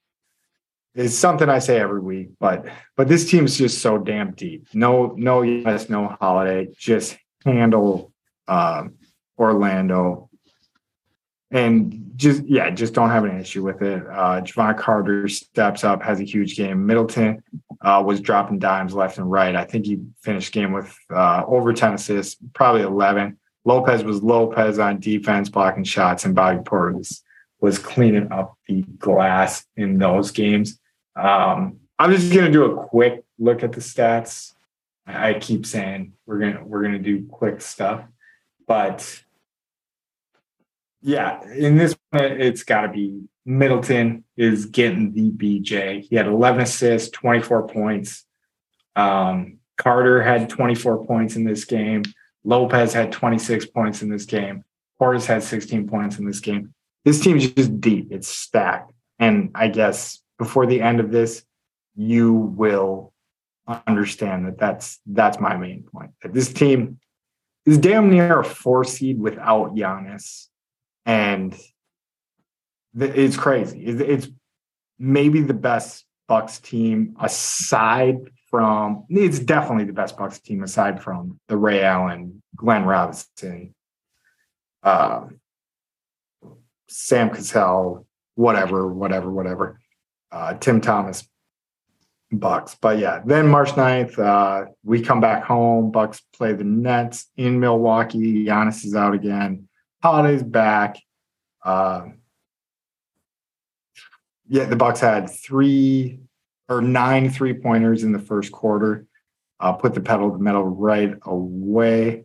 is something I say every week, but but this team's just so damn deep. No, no, yes, no holiday. Just handle um, Orlando, and just yeah, just don't have an issue with it. Uh, Jevon Carter steps up, has a huge game. Middleton uh, was dropping dimes left and right. I think he finished game with uh, over ten assists, probably eleven. Lopez was Lopez on defense, blocking shots, and Bobby Portis was cleaning up the glass in those games. Um, I'm just gonna do a quick look at the stats. I keep saying we're gonna we're gonna do quick stuff, but yeah, in this one, it's got to be Middleton is getting the BJ. He had 11 assists, 24 points. Um, Carter had 24 points in this game. Lopez had 26 points in this game. Horace had 16 points in this game. This team's just deep. It's stacked. And I guess before the end of this, you will understand that that's that's my main point. That this team is damn near a four seed without Giannis, and it's crazy. It's, maybe the best Bucks team aside from. It's definitely the best Bucks team aside from the Ray Allen, Glenn Robinson, uh, Sam Cassell, whatever, whatever, whatever. Uh, Tim Thomas, Bucks. But yeah, then March 9th, uh, we come back home. Bucks play the Nets in Milwaukee. Giannis is out again. Holiday's back. Uh, yeah, the Bucks had three or nine three pointers in the first quarter. Uh, put the pedal to the metal right away.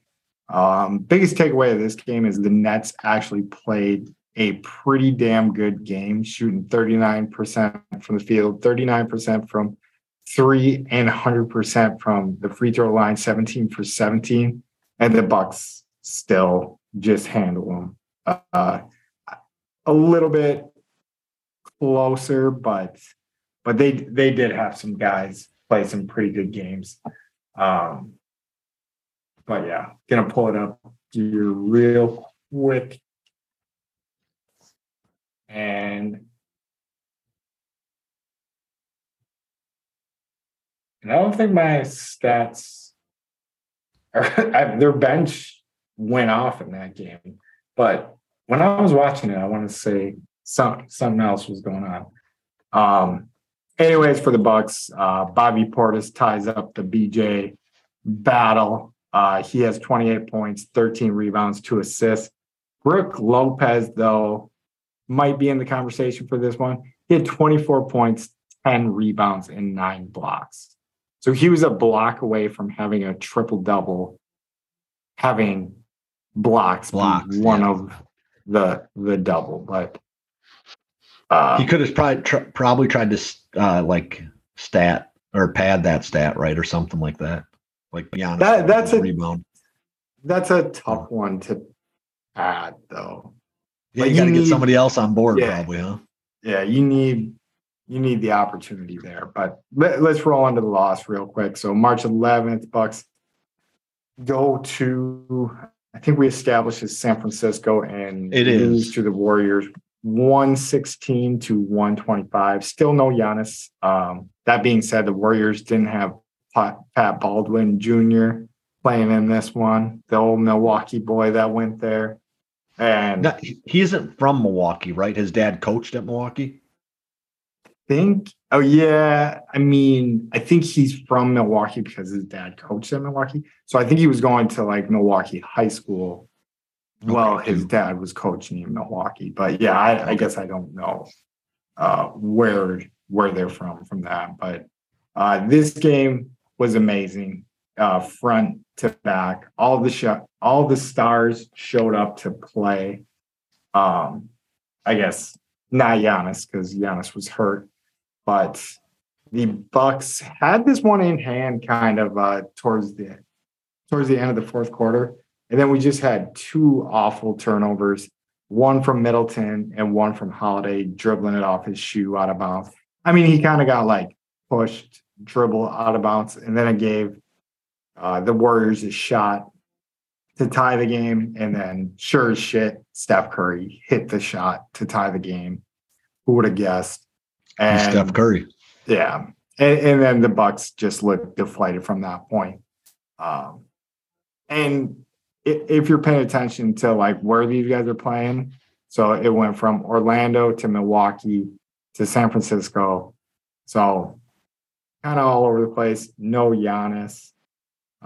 Um, biggest takeaway of this game is the Nets actually played a pretty damn good game, shooting 39% from the field, 39% from three, and 100% from the free throw line, 17 for 17. And the Bucks still just handle them. Uh, a little bit closer, but but they they did have some guys play some pretty good games. Um, but yeah, gonna pull it up here real quick. And and I don't think my stats are their bench went off in that game. But when I was watching it, I want to say some something else was going on. Um, anyways, for the Bucks, uh, Bobby Portis ties up the BJ battle. Uh, he has 28 points, 13 rebounds, two assists. Brook Lopez, though, might be in the conversation for this one. He had 24 points, 10 rebounds, and nine blocks. So he was a block away from having a triple double, having blocks, Blocks, one yeah. of the the double. But uh, He could have probably tr- probably tried to uh, like stat or pad that stat right or something like that. Like Giannis That- that's a- rebound. that's a tough one to add, though. Yeah, Like, you got to get somebody else on board, Yeah. probably, huh? yeah, you need you need the opportunity there. But let, us roll into the loss real quick. So March 11th, Bucks go to I think we established as San Francisco and it is to the Warriors 116 to 125. Still no Giannis. Um, that being said, the Warriors didn't have Pat, Pat Baldwin Jr. playing in this one, the old Milwaukee boy that went there. And No, he isn't from Milwaukee, right? His dad coached at Milwaukee. think oh yeah. I mean i think he's from milwaukee because his dad coached at milwaukee. So i think he was going to like milwaukee high school well his dad was coaching in milwaukee. But yeah i, I guess i don't know uh where where they're from from that. But uh this game was amazing uh front to back all the all the stars showed up to play um i guess not Giannis because Giannis was hurt but the Bucks had this one in hand kind of uh, towards the towards the end of the fourth quarter, and then we just had two awful turnovers, one from Middleton and one from Holiday dribbling it off his shoe out of bounds. I mean, he kind of got like pushed, dribble out of bounds, and then it gave uh, the Warriors a shot to tie the game, and then sure as shit, Steph Curry hit the shot to tie the game. Who would have guessed? He's Steph Curry. Yeah, and, and then the Bucks just looked deflated from that point. Um, and if you're paying attention to like where these guys are playing, so it went from Orlando to Milwaukee to San Francisco, so kind of all over the place. No Giannis.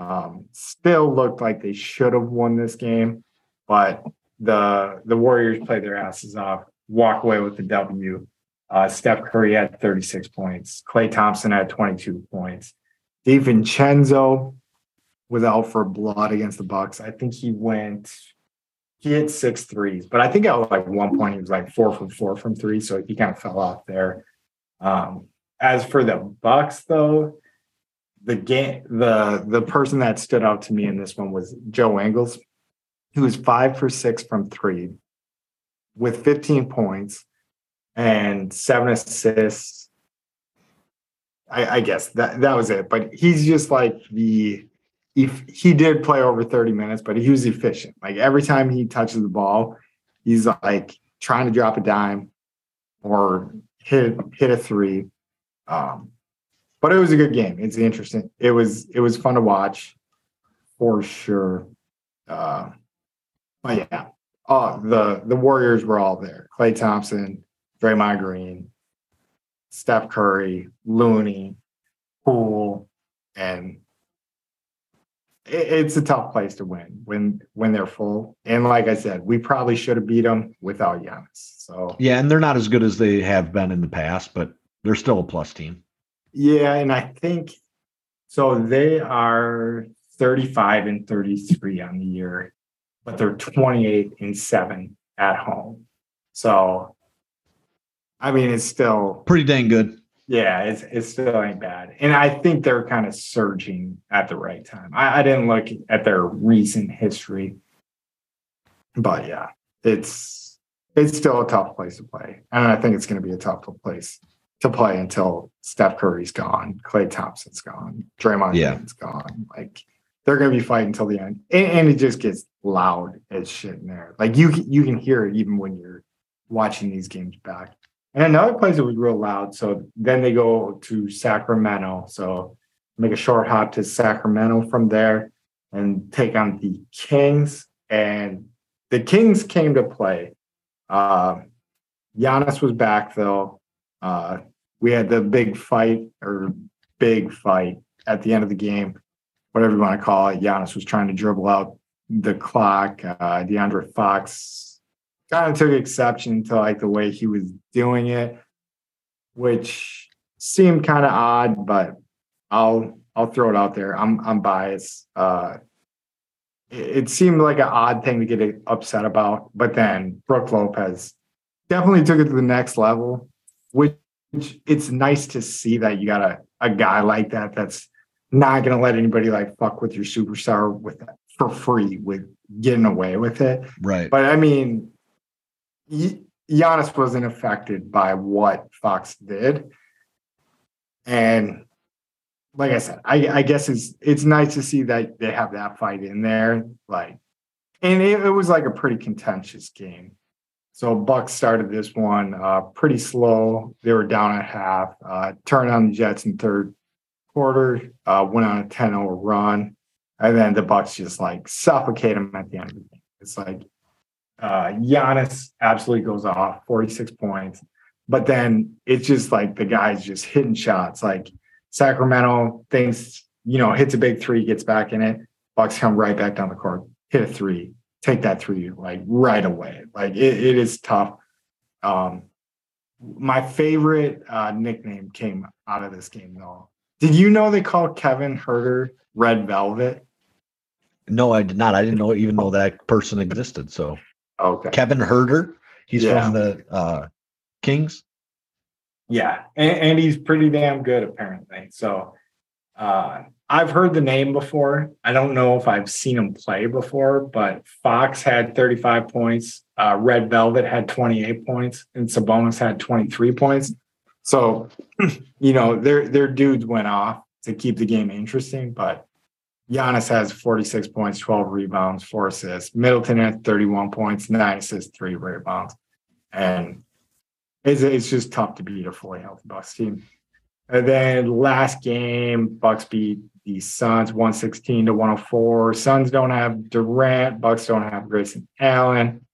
Um, still looked like they should have won this game, but the the Warriors played their asses off, walk away with the W. Uh, Steph Curry had 36 points. Klay Thompson had 22 points. DiVincenzo was out for blood against the Bucks. I think he went, he hit six threes, but I think at like one point he was like four from four from three, so he kind of fell off there. Um, as for the Bucks, though, the game, the the person that stood out to me in this one was Joe Ingles, who was five for six from three, with 15 points and seven assists. I, I guess that that was it. But he's just like the if he did play over 30 minutes, but he was efficient. Like every time he touches the ball, he's like trying to drop a dime or hit hit a three. Um, but it was a good game. It's interesting. It was it was fun to watch for sure. Uh, but yeah, uh, the the Warriors were all there. Klay Thompson, Draymond Green, Steph Curry, Looney, Poole, and it- it's a tough place to win when when they're full. And like I said, we probably should have beat them without Giannis. So Yeah, and they're not as good as they have been in the past, but they're still a plus team. Yeah, and I think so. They are 35 and 33 on the year, but they're 28 and seven at home. So, I mean, it's still Pretty dang good. Yeah, it's it still ain't bad, and I think they're kind of surging at the right time. I, I didn't look at their recent history, but yeah, it's it's still a tough place to play, and I think it's going to be a tough place to play until Steph Curry's gone, Klay Thompson's gone, Draymond Yeah. Green's gone. Like they're going to be fighting until the end, and, and it just gets loud as shit in there. Like you can- you can hear it even when you're watching these games back. And another place that was real loud. So then they go to Sacramento. So make a short hop to Sacramento from there and take on the Kings. And the Kings came to play. Uh, Giannis was back though. Uh, we had the big fight or big fight at the end of the game, whatever you want to call it. Giannis was trying to dribble out the clock. Uh, De'Aaron Fox kind of took exception to like the way he was doing it, which seemed kind of odd, but I'll I'll throw it out there. I'm I'm biased. Uh, it, it seemed like an odd thing to get upset about, but then Brook Lopez definitely took it to the next level, which, which it's nice to see that you got a, a guy like that that's not gonna let anybody like fuck with your superstar with that for free with getting away with it. Right. But I mean, Gi- Giannis wasn't affected by what Fox did, and like I said, I, I guess it's it's nice to see that they have that fight in there. Like, and it, it was like a pretty contentious game. So Bucks started this one uh, pretty slow. They were down at half. Uh, turned on the Jets in third quarter. Uh, went on a 10-0 run, and then the Bucks just like suffocate them at the end of the game. It's like uh, Giannis absolutely goes off, 46 points. But then it's just like the guys just hitting shots. Like Sacramento thinks, you know, hits a big three, gets back in it. Bucks come right back down the court, hit a three, take that three like right away. Like it, it is tough. Um, my favorite uh, nickname came out of this game though. Did you know they call Kevin Huerter Red Velvet? No, I did not. I didn't know even know that person existed. So Okay. Kevin Huerter, he's Yeah. from the uh, Kings. Yeah, and, and he's pretty damn good apparently. So uh, I've heard the name before. I don't know if I've seen him play before, but Fox had 35 points, uh, Red Velvet had 28 points, and Sabonis had 23 points. So you know their their dudes went off to keep the game interesting, but Giannis has 46 points, 12 rebounds, four assists. Middleton had 31 points, nine assists, three rebounds, and it's, it's just tough to beat a fully healthy Bucks team. And then last game, Bucks beat the Suns 116 to 104. Suns don't have Durant, Bucks don't have Grayson Allen.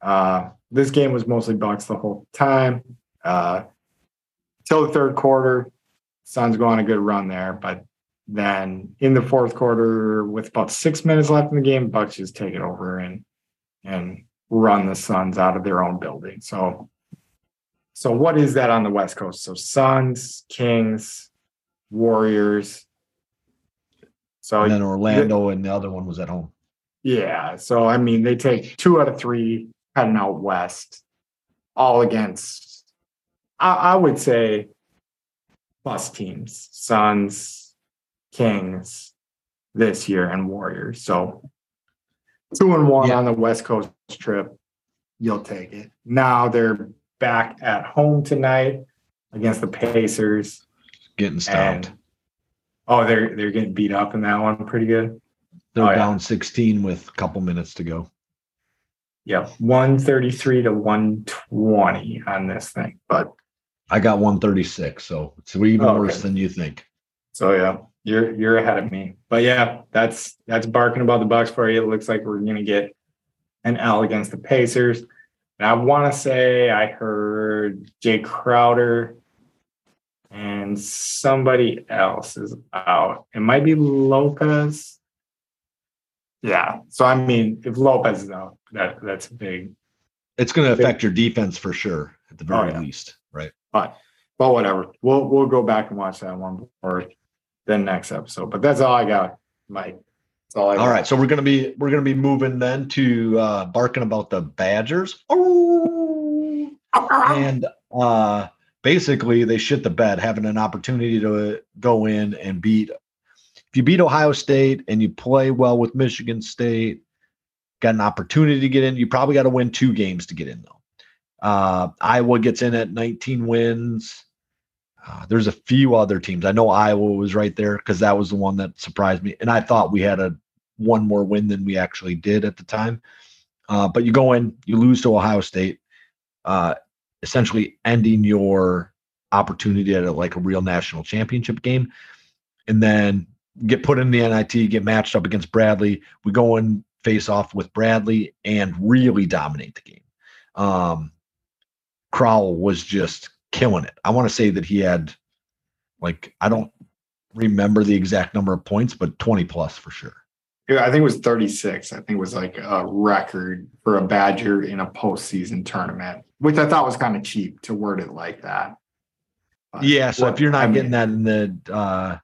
Uh, this game was mostly Bucks the whole time. Uh, till the third quarter, Suns go on a good run there, but then in the fourth quarter, with about six minutes left in the game, Bucks just take it over and and run the Suns out of their own building. So so what is that on the West Coast? So Suns, Kings, Warriors. So And then Orlando and the other one was at home. yeah, so I mean they take two out of three heading out west, all against I, I would say plus teams, Suns, Kings this year, and Warriors. So two and one Yeah. on the West Coast trip, you'll take it. Now they're back at home tonight against the Pacers. Getting stopped. And oh, they're they're getting beat up in that one pretty good. They're oh, yeah. down 16 with a couple minutes to go. Yep, 133 to 120 on this thing. But I got 136, so it's even Oh, okay. worse than you think. so yeah, you're you're ahead of me. But yeah, that's that's barking about the Bucks for you. It looks like we're gonna get an L against the Pacers. And I want to say I heard Jae Crowder and somebody else is out. It might be Lopez. Yeah. So I mean, if Lopez is out, that that's big. It's going to affect your defense for sure, at the oh, very Oh, yeah. least, right? But but whatever. We'll we'll go back and watch that one before the next episode. But that's all I got, Mike. All. All right, so we're gonna be we're gonna be moving then to uh barking about the Badgers. Oh, and uh basically they shit the bed having an opportunity to go in and beat if you beat Ohio State and you play well with Michigan State, got an opportunity to get in. You probably got to win two games to get in though. Uh Iowa gets in at 19 wins. Uh, there's a few other teams. I know Iowa was right there because that was the one that surprised me, and I thought we had a one more win than we actually did at the time. Uh, but you go in, you lose to Ohio State, uh, essentially ending your opportunity at a, like a real national championship game, and then get put in the NIT, get matched up against Bradley. We go and face off with Bradley and really dominate the game. Um, Crowl was just killing it. I want to say that he had like I don't remember the exact number of points, but 20 plus for sure. I think it was 36. I think it was like a record for a Badger in a postseason tournament, which I thought was kind of cheap to word it like that. But Yeah, so what- if you're not I getting mean, that in the uh,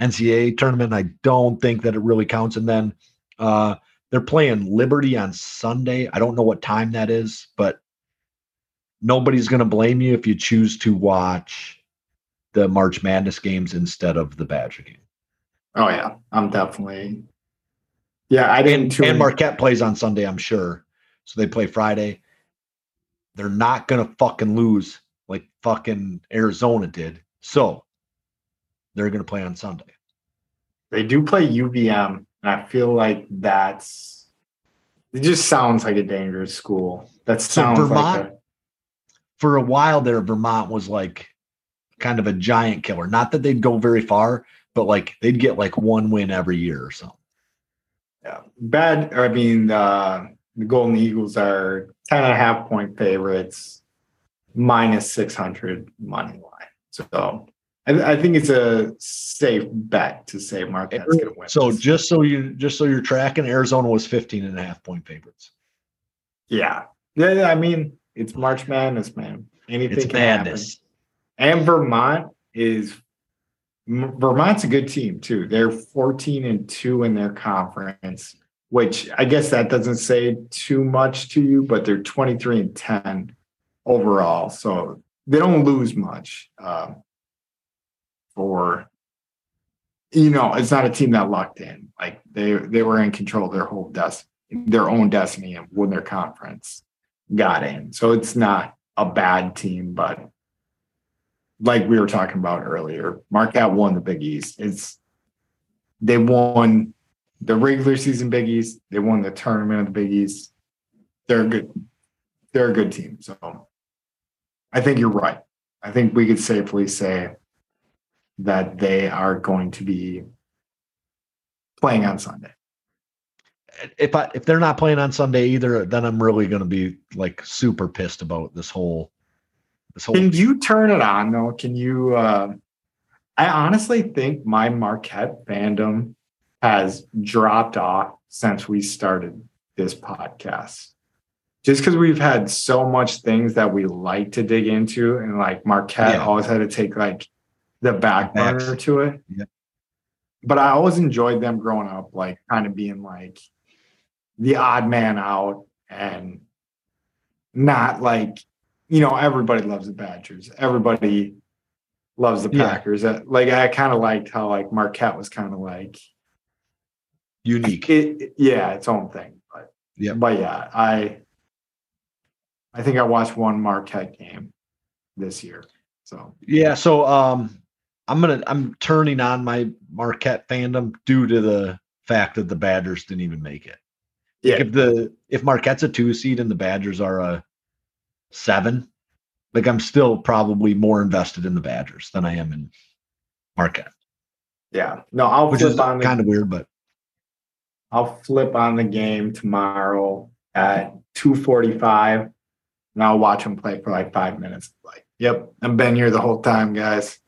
NCAA tournament, I don't think that it really counts. And then uh, they're playing Liberty on Sunday. I don't know what time that is, but nobody's going to blame you if you choose to watch the March Madness games instead of the Badger game. Oh yeah, I'm definitely. Yeah, I didn't. And, and Marquette plays on Sunday, I'm sure. So they play Friday. They're not going to fucking lose like fucking Arizona did. So they're going to play on Sunday. They do play UVM, and I feel like that's. It just sounds like a dangerous school. That So sounds like Vermont? a, for a while there, Vermont was like kind of a giant killer. Not that they'd go very far, but like they'd get like one win every year or something. Yeah, bad. I mean, uh, the Golden Eagles are 10 and a half point favorites, minus 600 money line. So I, I think it's a safe bet to say Marquette's going to win. So just so you just so you're tracking, Arizona was 15 and a half point favorites. yeah. Yeah, I mean, it's March Madness, man. Anything It's can happen. And Vermont is Vermont's a good team too. They're 14 and 2 in their conference, which I guess that doesn't say too much to you, but they're 23 and 10 overall. So they don't lose much. Um, for you know, it's not a team that lucked in. Like they they were in control of their whole destiny, their own destiny and when their conference got in. So it's not a bad team, but like we were talking about earlier, Marquette won the Big East. It's they won the regular season Big East. They won the tournament of the Big East. They're good. They're a good team. So I think you're right. I think we could safely say that they are going to be playing on Sunday. If I if they're not playing on Sunday either, then I'm really going to be like super pissed about this whole Can you turn it on though? Can you? Uh, I honestly think my Marquette fandom has dropped off since we started this podcast. Just because we've had so much things that we like to dig into, and like Marquette Yeah. always had to take like the back burner to it. Yep. But I always enjoyed them growing up, like kind of being like the odd man out and not like you know, everybody loves the Badgers. Everybody loves the Packers. Uh, Like I kind of liked how like Marquette was kind of like unique. it, yeah, its own thing. But Yep. but yeah, I I think I watched one Marquette game this year. So Yeah, so um I'm gonna I'm turning on my Marquette fandom due to the fact that the Badgers didn't even make it. yeah, If the if Marquette's a two seed and the Badgers are a seven, like I'm still probably more invested in the Badgers than I am in Marquette, yeah. No, I'll which flip is the kind of weird, but I'll flip on the game tomorrow at 245 and I'll watch them play for like five minutes. Like, yep, I've been here the whole time, guys.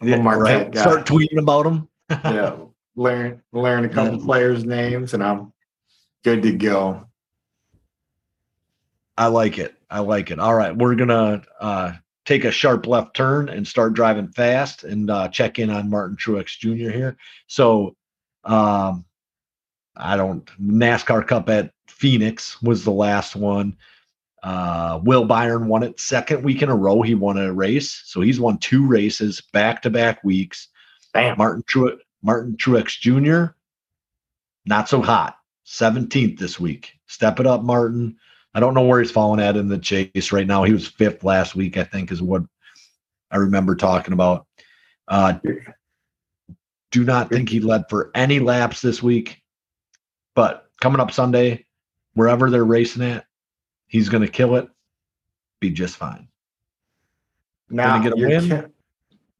I'm a Marquette right? guy. Start tweeting about them. yeah, learn learn a couple Yeah. players' names, and I'm good to go. I like it. I like it. All right, we're gonna uh, take a sharp left turn and start driving fast and uh, check in on Martin Truex Jr. here. So, um, I don't NASCAR Cup at Phoenix was the last one. Uh, Will Byron won it second week in a row. He won a race, so he's won two races back to back weeks. Bam. Martin Truex, Martin Truex Jr. Not so hot. 17th this week. Step it up, Martin. I don't know where he's falling at in the chase right now. He was fifth last week, I think, is what I remember talking about. Uh, do not think he led for any laps this week, but coming up Sunday, wherever they're racing at, he's going to kill it. Be just fine. Now you're, ki-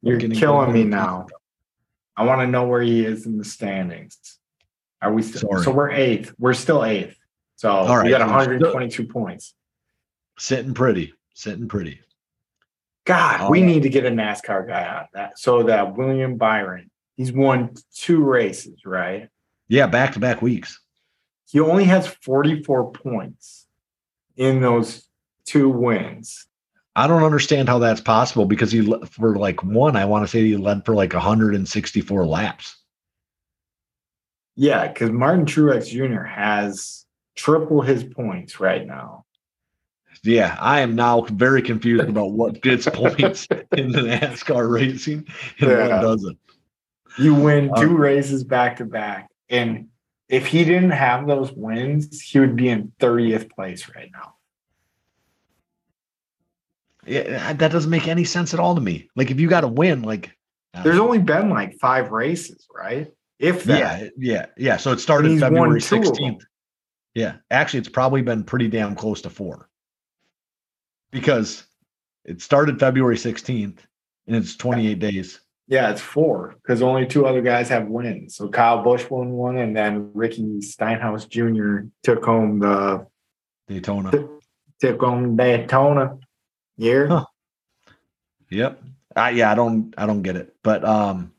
you're Gonna killing me now. I want to know where he is in the standings. Are we still? Sorry. So we're eighth. We're still eighth. So All right, we got so 122 points. Sitting pretty, sitting pretty. God, we Oh. need to get a NASCAR guy on that. So that William Byron, he's won two races, right? Yeah, back to back weeks. He only has 44 points in those two wins. I don't understand how that's possible because he for like one, I want to say he led for like 164 laps. Yeah, because Martin Truex Jr. has triple his points right now. Yeah, I am now very confused about what gets points in the NASCAR racing and Yeah. what doesn't. You win Uh, two races back to back. And if he didn't have those wins, he would be in 30th place right now. Yeah, that doesn't make any sense at all to me. Like if you got to win, like There's only been like five races, right? If that. yeah, yeah, yeah. So it started February two of them. 16th. Yeah, actually, it's probably been pretty damn close to four because it started February 16th and it's 28 days. Yeah, it's four because only two other guys have wins. So Kyle Busch won one, and then Ricky Stenhouse Jr. took home the Daytona. took home Daytona year. Huh. Yep. Uh, yeah, I don't I don't get it. But um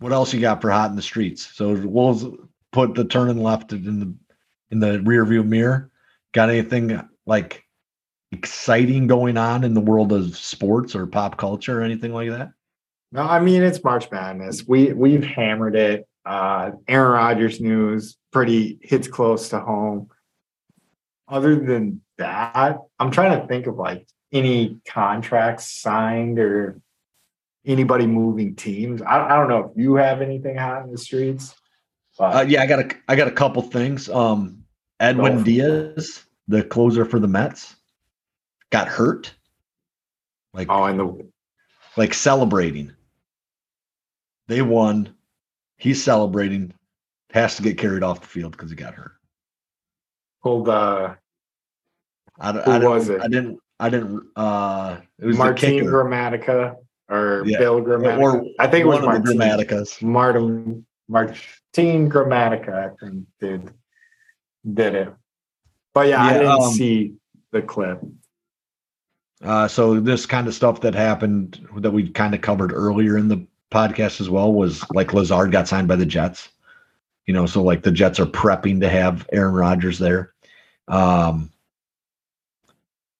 what else you got for hot in the streets? So we'll put the turning left in the in the rear view mirror. Got anything like exciting going on in the world of sports or pop culture or anything like that? No, I mean it's March Madness. We we've hammered it. Uh Aaron Rodgers news pretty hits close to home. Other than that, I'm trying to think of like any contracts signed or anybody moving teams. I, I don't know if you have anything hot in the streets. But Uh, yeah, I got a I got a couple things. Um Edwin. Diaz, the closer for the Mets, got hurt. Like oh, and the like celebrating. They won. He's celebrating. Has to get carried off the field because he got hurt. pulled uh I, Who I, was it? I didn't. I didn't. Uh, it was Martin. Gramatica or Yeah. Bill Gramatica. Or I think it was one of the Martin. Gramaticas. Martin Martin Gramatica, I think did did it. But yeah, I didn't um, see the clip. Uh, so this kind of stuff that happened that we kind of covered earlier in the podcast as well was like Lazard got signed by the Jets. You know, so like the Jets are prepping to have Aaron Rodgers there. Um,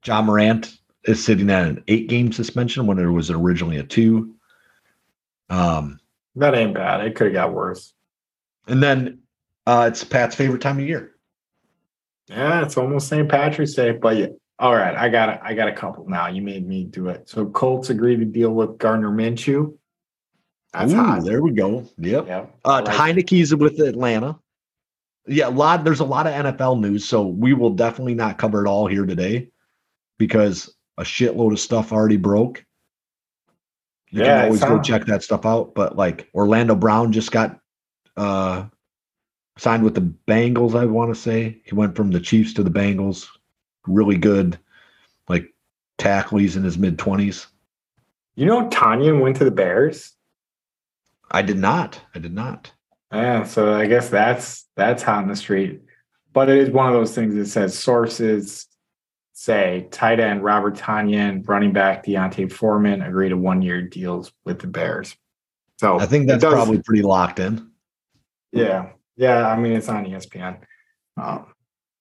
Ja Morant is sitting at an eight game suspension when it was originally a two. Um, That ain't bad. It could have got worse. and then uh, it's Pat's favorite time of year. Yeah, it's almost St. Patrick's Day, but yeah. All right, I got it. I got a couple now. You made me do it. So Colts agreed to deal with Gardner Minshew. That's Ooh, hot. there we go. Yep. Yeah. Uh, like Heinicke's with Atlanta. Yeah, a lot. There's a lot of NFL news, so we will definitely not cover it all here today because a shitload of stuff already broke. You Yeah, can always go check that stuff out. But like Orlando Brown just got uh, signed with the Bengals. I want to say he went from the Chiefs to the Bengals. Really good, like tackle. He's in his mid twenties. You know, Tonyan went to the Bears. I did not. I did not. Yeah, so I guess that's that's hot in the street. But it is one of those things that says sources say tight end Robert Tonyan, running back D'Onta Foreman agree to one year deals with the Bears. So I think that's does- probably pretty locked in. yeah, yeah. I mean, it's on ESPN. Um,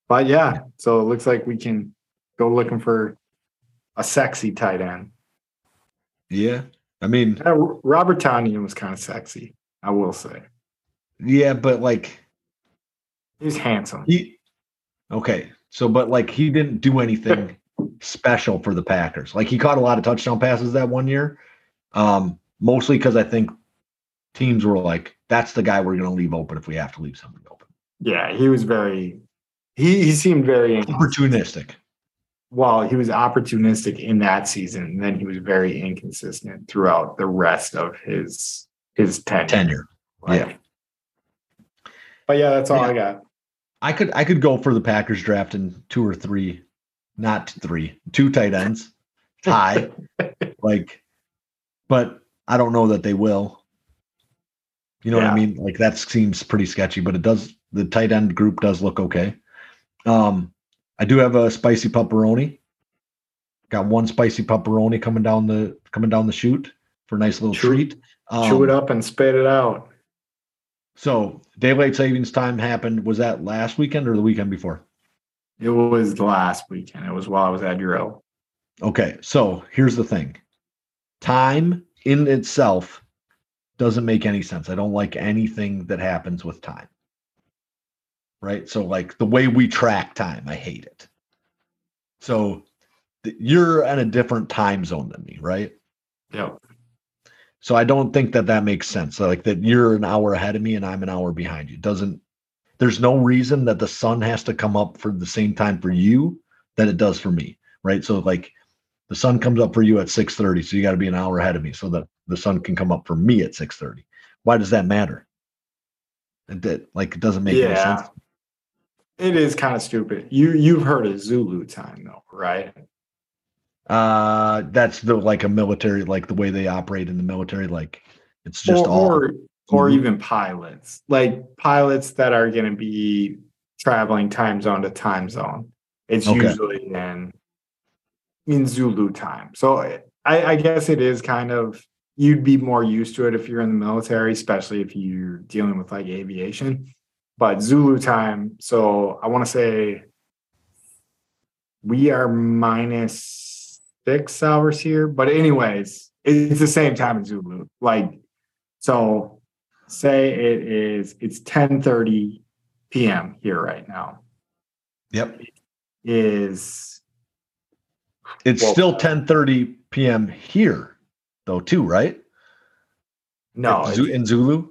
but yeah, so it looks like we can go looking for a sexy tight end. Yeah. I mean, Uh, Robert Tonyan was kind of sexy, I will say. yeah, but like He's handsome. he okay. So but like he didn't do anything special for the Packers. Like he caught a lot of touchdown passes that one year. Um, mostly because I think teams were like, that's the guy we're gonna leave open if we have to leave somebody open. Yeah, he was very. He he seemed very Opportunistic. well. He was opportunistic in that season, and then he was very inconsistent throughout the rest of his his tenure. Tenure. Like- Yeah. But yeah, that's all Yeah. I got. I could I could go for the Packers draft in two or three, not three, two tight ends, tie, like, but I don't know that they will. You know what I mean? Like that seems pretty sketchy, but it does. The tight end group does look okay. Um, I do have a spicy pepperoni. Got one spicy pepperoni coming down the coming down the chute for a nice little Chew- treat. Chew it Um, up and spit it out. So daylight savings time happened. Was that last weekend or the weekend before? It was the last weekend. It was while I was at drill. Okay, so here's the thing. Time in itself doesn't make any sense. I don't like anything that happens with time. Right? So like the way we track time, I hate it. So th- you're in a different time zone than me, right? Yeah. So I don't think that that makes sense. Like that you're an hour ahead of me and I'm an hour behind you. Doesn't there's no reason that the sun has to come up for the same time for you that it does for me, right? So like the sun comes up for you at 6:30, so you got to be an hour ahead of me so that the sun can come up for me at 6:30. Why does that matter? It, that like it doesn't make any Yeah. sense. It is kind of stupid. You you've heard of Zulu time though, right? Uh that's the like a military like the way they operate in the military like it's just or, all or or Mhm. even pilots, like pilots that are going to be traveling time zone to time zone. It's Okay. usually in in Zulu time. So I, I guess it is kind of you'd be more used to it if you're in the military, especially if you're dealing with like aviation. But Zulu time, so I want to say we are minus six hours here. But anyways, it's the same time in Zulu. Like so say it is it's 10 30 p.m. here right now. Yep. Is It's Well- still 10:30 p.m. here though too, right? no Zu- in Zulu.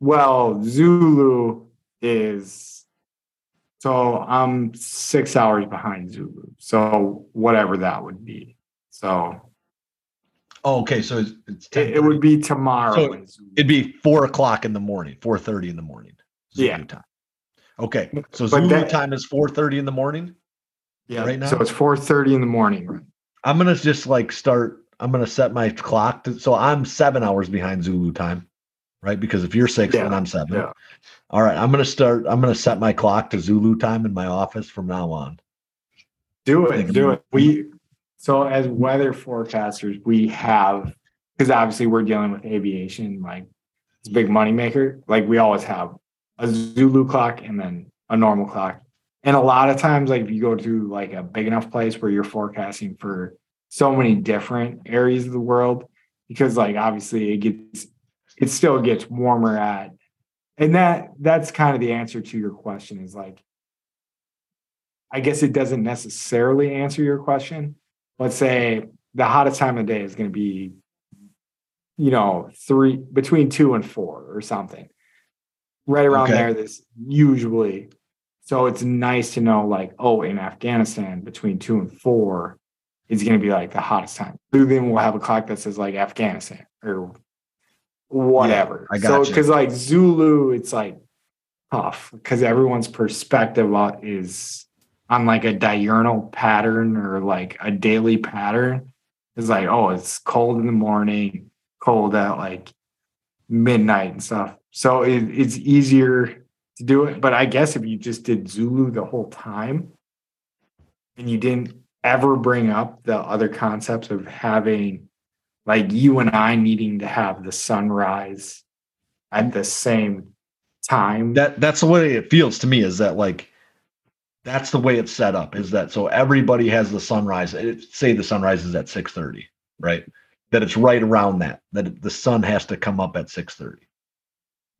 well Zulu is so I'm six hours behind Zulu. So whatever that would be. So Oh, okay. So it's, it's it, it would be tomorrow. So in Zulu. it'd be four o'clock in the morning, four thirty in the morning. Zulu Yeah. time. Okay. So Zulu that- time is four thirty in the morning. yeah. right now? So it's four thirty in the morning. Right? I'm gonna just like start. I'm gonna set my clock to so I'm seven hours behind Zulu time, right? Because if you're six Yeah, and I'm seven, yeah. all right. I'm gonna start. I'm gonna set my clock to Zulu time in my office from now on. Do it, do it. We so as weather forecasters, we have because obviously we're dealing with aviation, like it's a big money maker. Like we always have a Zulu clock and then a normal clock. And a lot of times, like if you go to like a big enough place where you're forecasting for so many different areas of the world, because like obviously it gets it still gets warmer at and that that's kind of the answer to your question is like I guess it doesn't necessarily answer your question. Let's say the hottest time of day is going to be, you know, three between two and four or something. Right around Okay. there, this usually. So it's nice to know, like, oh, in Afghanistan, between two and four is going to be like the hottest time. So then we'll have a clock that says like Afghanistan or whatever. I so got you. because like Zulu, it's like tough because everyone's perspective is on like a diurnal pattern or like a daily pattern. It's like, oh, it's cold in the morning, cold at like midnight and stuff. So it, it's easier to do it. But I guess if you just did Zulu the whole time and you didn't ever bring up the other concepts of having like you and I needing to have the sunrise at the same time. That that's the way it feels to me. Is that like That's the way it's set up. Is that so? Everybody has the sunrise. It, say the sunrise is at six thirty, right? That it's right around that. That the sun has to come up at six thirty.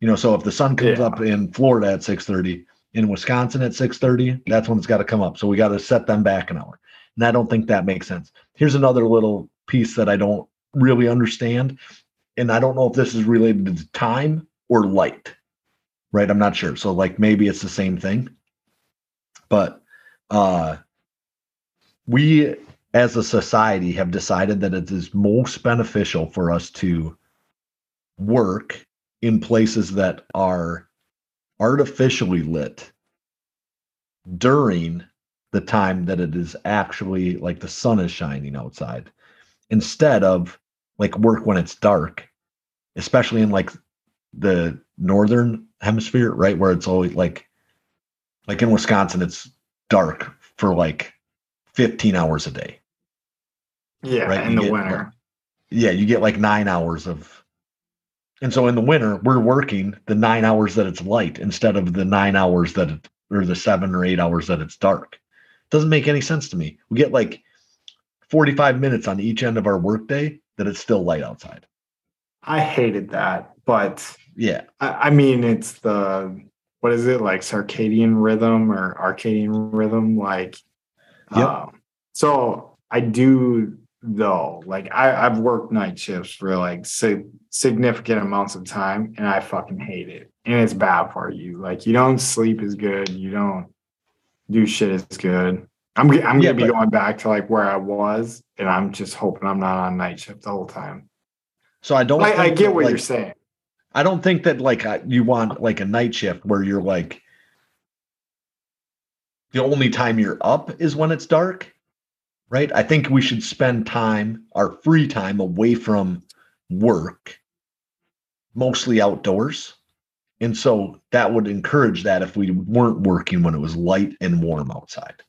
You know, so if the sun comes Yeah. up in Florida at six thirty, in Wisconsin at six thirty, that's when it's got to come up. So we got to set them back an hour. And I don't think that makes sense. Here's another little piece that I don't really understand. And I don't know if this is related to time or light, right? I'm not sure. So, like, maybe it's the same thing. But uh, we as a society have decided that it is most beneficial for us to work in places that are artificially lit during the time that it is actually like the sun is shining outside instead of like work when it's dark especially in like the northern hemisphere right where it's always like like in wisconsin it's dark for like 15 hours a day Yeah, Right, in you the get, winter. yeah you get like nine hours of and so in the winter we're working the nine hours that it's light instead of the nine hours that it or the seven or eight hours that it's dark doesn't make any sense to me we get like 45 minutes on each end of our workday that it's still light outside I hated that, but yeah I, I mean, it's the what is it like circadian rhythm or arcadian rhythm? Like, Yep. um, so I do though. Like, I, I've worked night shifts for like sig- significant amounts of time, and I fucking hate it. And it's bad for you. Like, you don't sleep as good. You don't do shit is good. I'm I'm Yeah, gonna be but- going back to like where I was, and I'm just hoping I'm not on night shift the whole time. so i don't I, I get that, what like, you're saying. I don't think that like I- you want like a night shift where you're like the only time you're up is when it's dark, right? I think we should spend time, our free time away from work, mostly outdoors. And so that would encourage that if we weren't working when it was light and warm outside.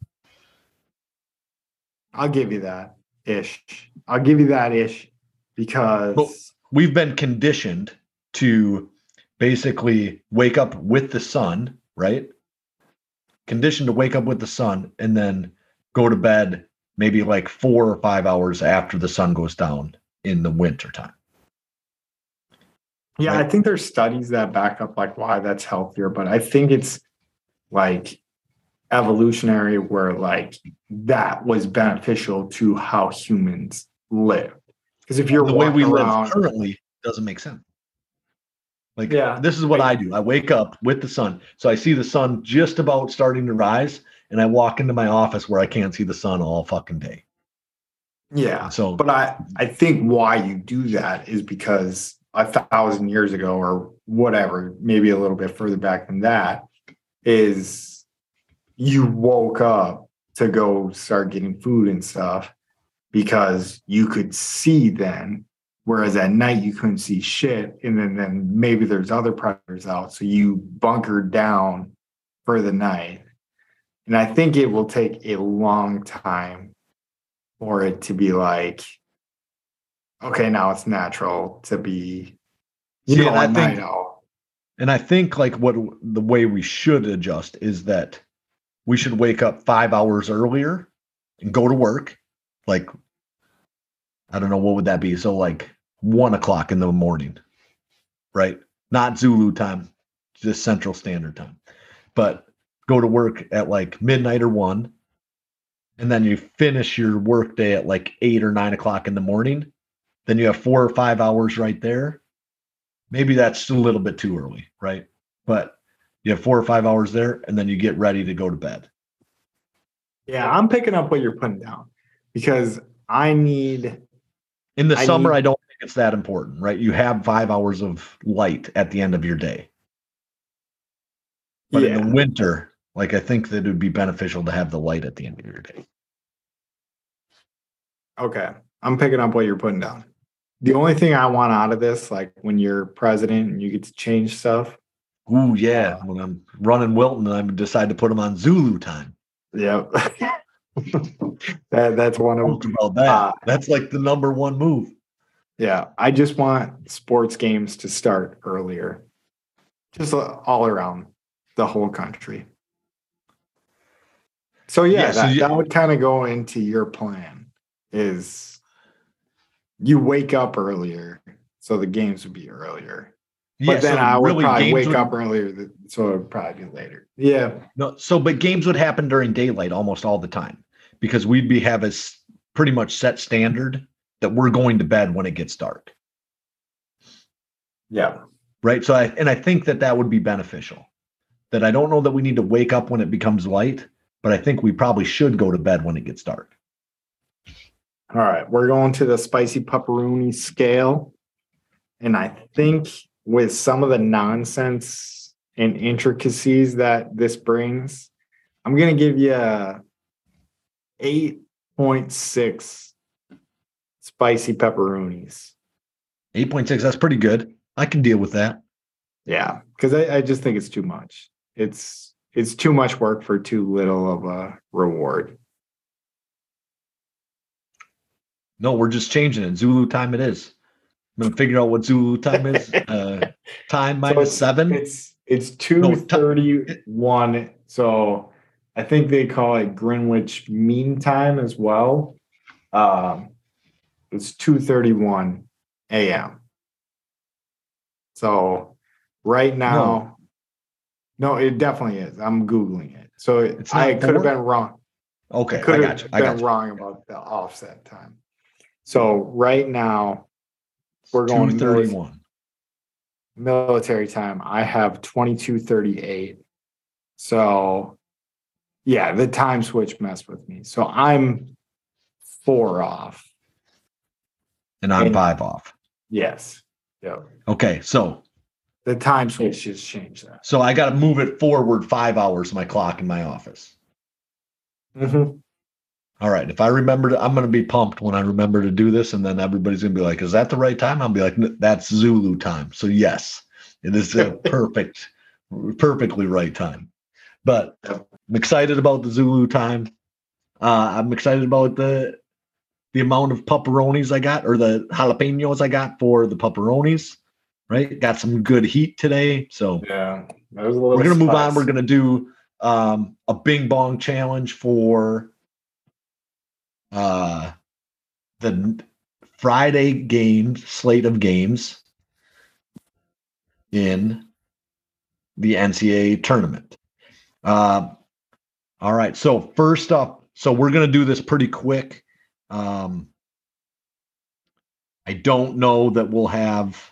I'll give you that ish. I'll give you that ish because Well- We've been conditioned to basically wake up with the sun, right? Conditioned to wake up with the sun and then go to bed maybe like four or five hours after the sun goes down in the winter time. Yeah, Right. I think there's studies that back up like why that's healthier, but I think it's like evolutionary where like that was beneficial to how humans live. Because if you're the way we around, live currently doesn't make sense. Like Yeah. this is what I do. I wake up with the sun. So I see the sun just about starting to rise and I walk into my office where I can't see the sun all fucking day. yeah, So But I, I think why you do that is because a thousand years ago or whatever, maybe a little bit further back than that, is you woke up to go start getting food and stuff because you could see then. Whereas at night you couldn't see shit. And then, then maybe there's other predators out. So you bunkered down for the night. And I think it will take a long time for it to be like, okay, now it's natural to be, you know, and I think- owl. And I think like what the way we should adjust is that we should wake up five hours earlier and go to work. Like, I don't know, what would that be? So like one o'clock in the morning, right? Not Zulu time, just Central Standard Time. But go to work at like midnight or one, and then you finish your work day at like eight or nine o'clock in the morning. Then you have four or five hours right there maybe that's a little bit too early, right? But you have four or five hours there, and then you get ready to go to bed. Yeah, I'm picking up what you're putting down because I need, In the I summer, need- I don't think it's that important, right? You have five hours of light at the end of your day. But yeah, in the winter, like I think that it would be beneficial to have the light at the end of your day. okay, I'm picking up what you're putting down. The only thing I want out of this, like when you're president and you get to change stuff, Ooh, yeah. When I'm running Wilton and I decide to put them on Zulu time. yeah, that that's one of Talk about that. Uh, That's like the number one move. Yeah, I just want sports games to start earlier, just all around the whole country. So yeah, Yeah, so that, you- that would kind of go into your plan is you wake up earlier, so the games would be earlier. But Yeah, then so I would really probably wake would- up earlier, so it would probably be later. Yeah, No, so but games would happen during daylight almost all the time because we'd be have a pretty much set standard that we're going to bed when it gets dark, yeah. right? So I and I think that that would be beneficial. That I don't know that we need to wake up when it becomes light, but I think we probably should go to bed when it gets dark. All right, we're going to the spicy pepperoni scale. And I think with some of the nonsense and intricacies that this brings, I'm going to give you a 8.6 spicy pepperonis. 8.6, that's pretty good. I can deal with that. Yeah, because I, I just think it's too much. It's it's too much work for too little of a reward. No, we're just changing it. Zulu time it is. I'm gonna figure out what Zulu time is. Uh time minus it's- seven. It's it's two No, ti- thirty one. So I think they call it Greenwich Mean Time as well. Um, it's two thirty one a.m. So right now, no. it definitely is. I'm googling it. So it, It's I could have been wrong. Okay, I could got have you. I been got you. wrong about the offset time. So right now, we're going 31 military time, I have 2238. So yeah, the time switch messed with me. So I'm four off. And I'm And- five off. Yes. Yep. Okay, so The time switch just changed that. so I gotta move it forward five hours, my clock in my office. Mhm. All right. If I remember to, I'm gonna be pumped when I remember to do this, and then everybody's gonna be like, Is that the right time? I'll be like, that's Zulu time. So yes, it is a perfect, perfectly right time. But I'm excited about the Zulu time. Uh, I'm excited about the the amount of pepperonis I got or the jalapenos I got for the pepperonis. Right, got some good heat today. So Yeah. Was a little we're gonna move on. We're gonna do um, a Bing Bong challenge for uh, the Friday game slate of games in the NCAA tournament. Uh, all right. So first up, so we're gonna do this pretty quick. Um, I don't know that we'll have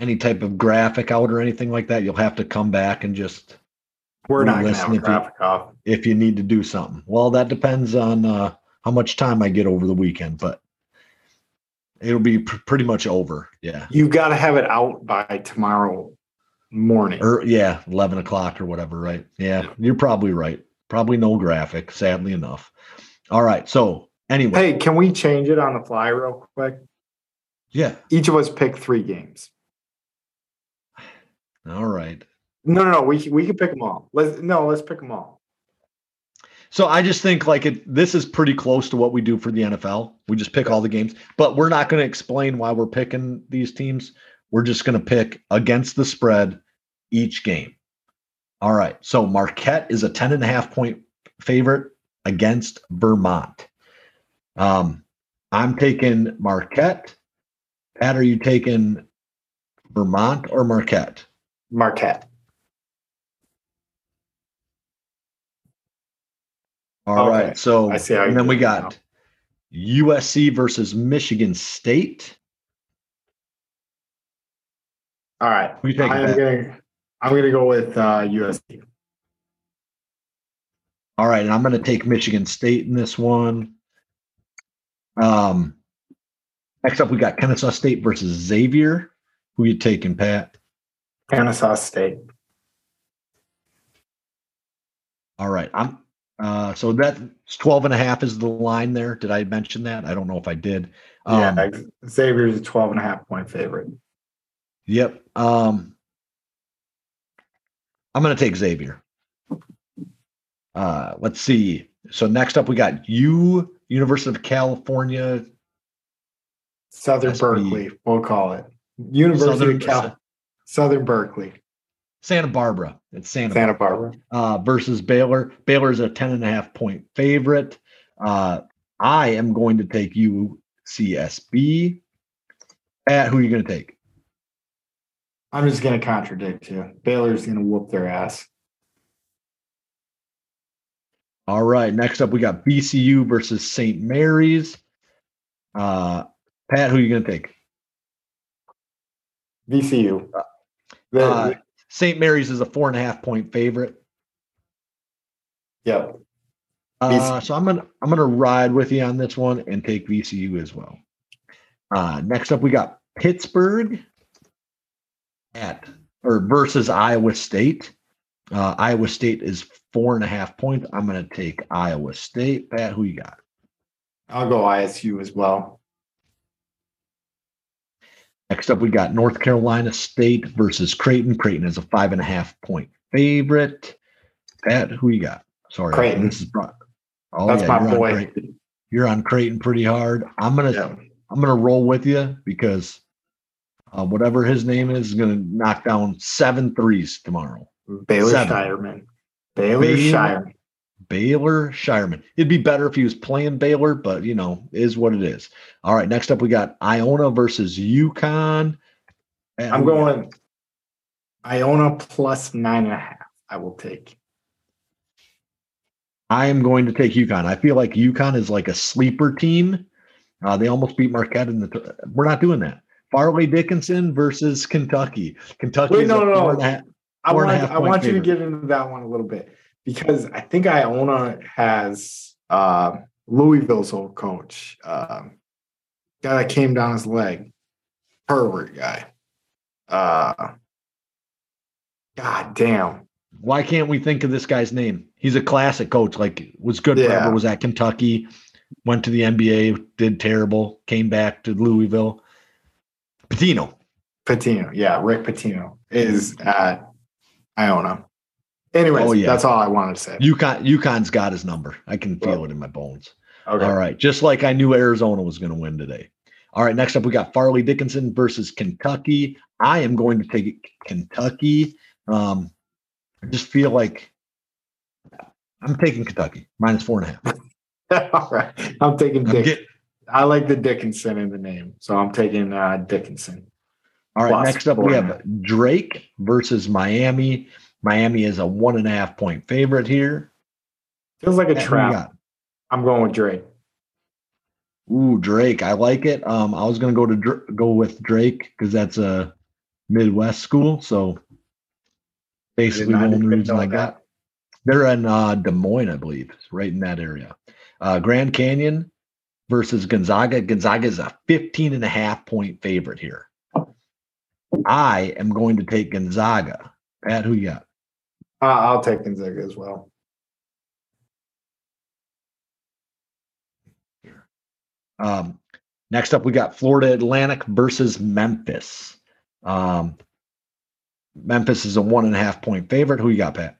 any type of graphic out or anything like that. You'll have to come back and just We're not gonna have listen a if you- graphic off. if you need to do something. Well, that depends on uh, how much time I get over the weekend, but it'll be pr- pretty much over. Yeah. you've gotta have it out by tomorrow morning. Or yeah, eleven o'clock or whatever, right? Yeah, Yeah. you're probably right. Probably no graphic, sadly enough. All right. So anyway, Hey, can we change it on the fly real quick? yeah. Each of us pick three games. All right. No, no, no. We we can pick them all. Let's no. Let's pick them all. So I just think like it this is pretty close to what we do for the NFL. We just pick all the games, but we're not going to explain why we're picking these teams. We're just going to pick against the spread each game. All right. So Marquette is a 10 and a half point favorite against Vermont. Um, I'm taking Marquette. Pat, are you taking Vermont or Marquette? Marquette. All right. Okay. So I see and then we got now. USC versus Michigan State. All right. Who you taking, I am going. I'm going to go with uh, USC. All right, and I'm going to take Michigan State in this one. Um, next up, we got Kennesaw State versus Xavier. Who you taking, Pat? Kennesaw State. All right, I'm. Uh, so that's 12 and a half is the line there. Did I mention that? I don't know if I did. Um, yeah, Xavier's a 12 and a half point favorite. Yep. Um, I'm going to take Xavier. Uh, let's see. So next up, we got U University of California. Southern SB. Berkeley, we'll call it. University Southern- of Cal. Southern Berkeley. Santa Barbara. It's Santa, Santa Barbara. uh, versus Baylor. Baylor's a 10 and a half point favorite. Uh, I am going to take UCSB. At who are you going to take? I'm just gonna contradict you. Baylor's gonna whoop their ass. All right. Next up, we got VCU versus St. Mary's. Uh, Pat, who are you going to take? The- Uh, St. Mary's is a four and a half point favorite. yep. Uh, so I'm gonna I'm gonna ride with you on this one and take VCU as well. Uh, next up, we got Pittsburgh at or versus Iowa State. Uh, Iowa State is four and a half points. I'm gonna take Iowa State. Pat, who you got? I'll go ISU as well. Next up, we got North Carolina State versus Creighton. Creighton is a five and a half point favorite. Pat, who you got? Sorry, Creighton. This is brought. Oh, That's yeah, my boy. Creighton. You're on Creighton pretty hard. I'm gonna Yeah. I'm gonna roll with you because uh, whatever his name is is gonna knock down seven threes tomorrow. Baylor Seven. Scheierman. Baylor, Baylor- Scheierman. Baylor Scheierman. It'd be better if he was playing Baylor, but you know, is what it is. All right, next up we got Iona versus UConn. And I'm got- going Iona plus nine and a half. I will take. I am going to take UConn. I feel like UConn is like a sleeper team. Uh, they almost beat Marquette in the. We're not doing that. Fairleigh Dickinson versus Kentucky. Kentucky. Wait, no, no, no. half- I Four and a want I want you to get into that one a little bit because I think Iona has uh, Louisville's old coach, um, guy that came down his leg, pervert guy. Uh, God damn. Why can't we think of this guy's name? He's a classic coach. Like was good Yeah. forever. Was at Kentucky, went to the NBA, did terrible, came back to Louisville. Pitino. Pitino, yeah, Rick Pitino is at Iona. Anyways, Oh, yeah. that's all I wanted to say. UConn. UConn's got his number. I can feel Well, it in my bones. Okay. All right. Just like I knew Arizona was going to win today. All right. Next up, we got Fairleigh Dickinson versus Kentucky. I am going to take Kentucky. Um, I just feel like I'm taking Kentucky minus four and a half. all right. I'm taking I'm Dick. get- I like the Dickinson in the name, so I'm taking uh, Dickinson. all right. Plus Next up, we four and a have Drake versus Miami. Miami is a one and a half point favorite here. Feels like a you trap. I'm going with Drake. Ooh, Drake. I like it. Um, I was gonna go to Dr- go with Drake because that's a Midwest school. So basically, the only reason I got they're in uh, Des Moines, I believe, It's right in that area. Uh, Grand Canyon versus Gonzaga. Gonzaga is a 15 and a half point favorite here. I am going to take Gonzaga. Pat, who you got? I'll take Gonzaga as well. Um, next up, we got Florida Atlantic versus Memphis. Um, Memphis is a one and a half point favorite. Who you got, Pat?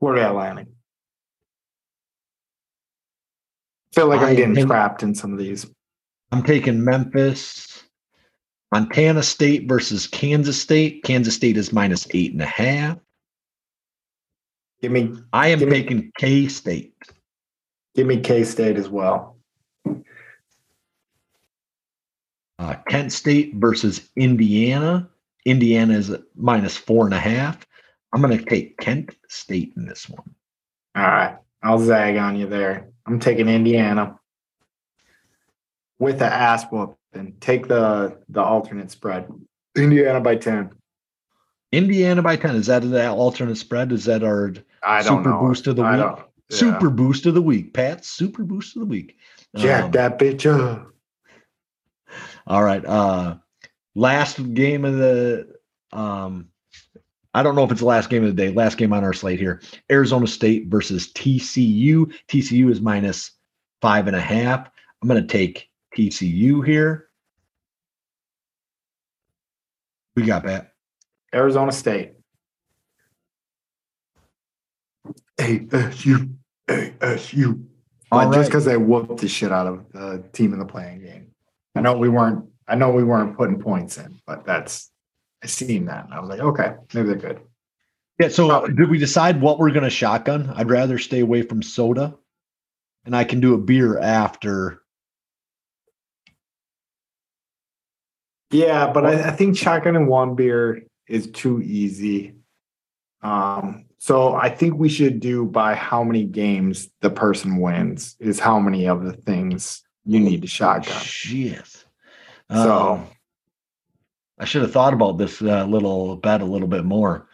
Florida Atlantic. Feel like I I'm getting trapped in some of these. I'm taking Memphis. Montana State versus Kansas State. Kansas State is minus eight and a half. Give me, I am Give taking K State. give me K State as well. Uh, Kent State versus Indiana. Indiana is minus four and a half. I'm going to take Kent State in this one. All right, I'll zag on you there. I'm taking Indiana with the ass whoop and take the the alternate spread. Indiana by ten. Indiana by 10. Is that the alternate spread? Is that our I don't Super know. boost of the I week? yeah. super boost of the week? Pat, super boost of the week. Jack Um, that bitch up. All right. Uh last game of the um I don't know if it's the last game of the day. Last game on our slate here. Arizona State versus TCU. TCU is minus five and a half. I'm gonna take TCU here. We got that. Arizona State. ASU. ASU. All oh, But just because they whooped the shit out of the team in the playing game. I know we weren't I know we weren't putting points in, but that's I seen that and I was like, okay, maybe they're good. Yeah. So Probably. did we decide what we're gonna shotgun? I'd rather stay away from soda, and I can do a beer after. Yeah, but I, I think shotgun and one beer is too easy. Um, so I think we should do by how many games the person wins is how many of the things you need to shotgun. Shit. So- Um, I should have thought about this uh, little bet a little bit more.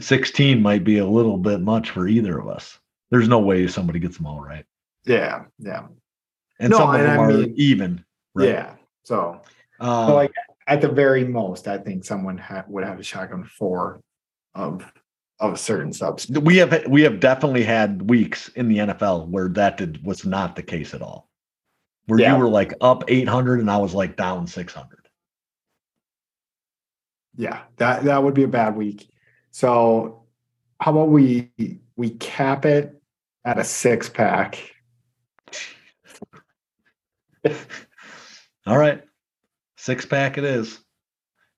16 might be a little bit much for either of us. There's no way somebody gets them all right. Yeah, yeah, And No, some of them I are mean- even. Right? yeah. So, Uh, so like at the very most, I think someone ha- would have a shotgun four of um, of a certain substance. we have we have definitely had weeks in the NFL where that did, was not the case at all. Where Yeah. you were like up 800 and I was like down 600. Yeah, that that would be a bad week. So, how about we we cap it at a six pack? All right. Six pack it is.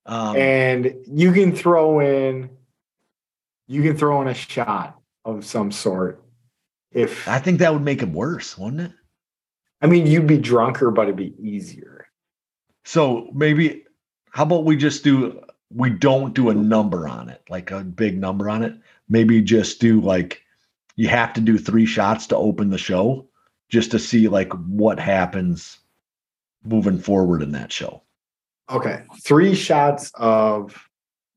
Um, and you can throw in you can throw in a shot of some sort if I think that would make it worse, wouldn't it? i mean you'd be drunker but it'd be easier So maybe how about we just do we don't do a number on it, like a big number on it. Maybe just do like you have to do three shots to open the show just to see like what happens moving forward in that show. Okay three shots of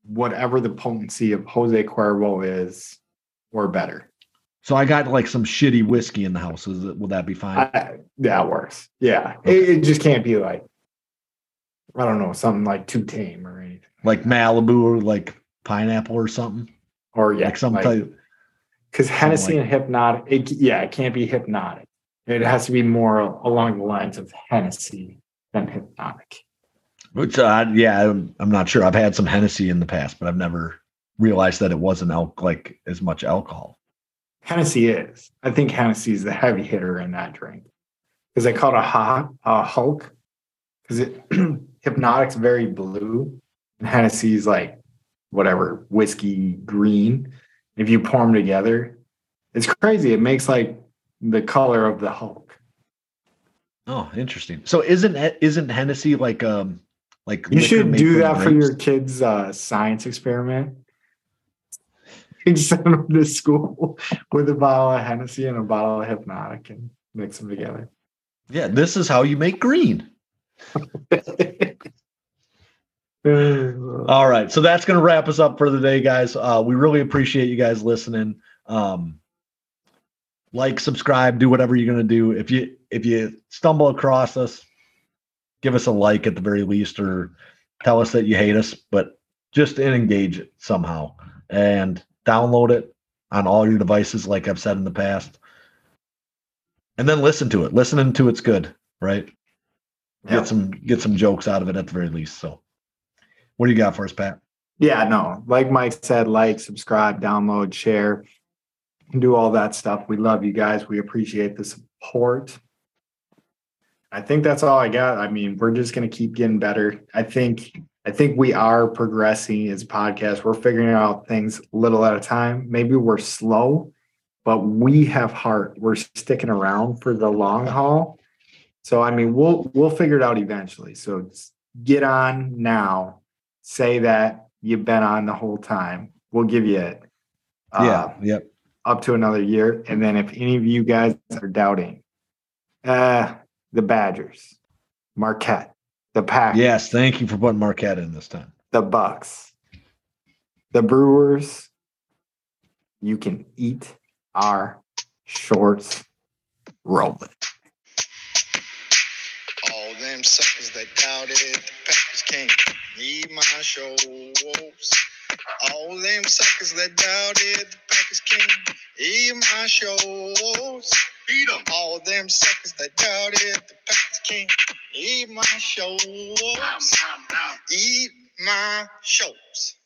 whatever the potency of jose cuervo is or better So I got like some shitty whiskey in the house. Is it, will that be fine? I, that works yeah it, it just can't be like i don't know something like too tame or anything like Malibu or like pineapple or something? or yeah like some like- type. Because Hennessy like- and Hpnotiq, it, yeah, it can't be Hpnotiq. It has to be more along the lines of Hennessy than Hpnotiq. Which, uh, yeah, I'm, I'm not sure. I've had some Hennessy in the past, but I've never realized that it wasn't al- like as much alcohol. Hennessy is. I think Hennessy is the heavy hitter in that drink because they call it a hot a Hulk because it Hpnotiq's very blue and Hennessy's like whatever whiskey green. If you pour them together, it's crazy. It makes like the color of the Hulk. Oh, interesting. So isn't isn't Hennessy like um like You should do that for your kids' uh, science experiment. You send them to school with a bottle of Hennessy and a bottle of Hpnotiq and mix them together. Yeah, this is how you make green. All right, so that's going to wrap us up for the day, guys. Uh, we really appreciate you guys listening. Um, like, subscribe, do whatever you're going to do. If you if you stumble across us, give us a like at the very least, or tell us that you hate us, but just engage it somehow and download it on all your devices, like I've said in the past, and then listen to it. Listening to it's good, right? Yeah. Get some get some jokes out of it at the very least. So. What do you got for us, Pat? yeah, no, like Mike said, like, subscribe, download, share, do all that stuff. We love you guys. We appreciate the support. I think that's all I got. I mean, we're just gonna keep getting better. I think I think we are progressing as a podcast. We're figuring out things little at a time. Maybe we're slow, but we have heart. We're sticking around for the long haul. So I mean, we'll we'll figure it out eventually. So get on now. Say that you've been on the whole time. We'll give you it. uh, Yep. up to another year. And then if any of you guys are doubting, uh, the Badgers, Marquette, the Packers, Yes. Thank you for putting Marquette in this time. the Bucks, the Brewers, you can eat our shorts rolling. All them suckers that doubted the Packers can't need my shows. All them suckers that doubted the Packers can't eat my shows. Beat 'em. All them suckers that doubted the Packers can't eat my shows. Eat my shows.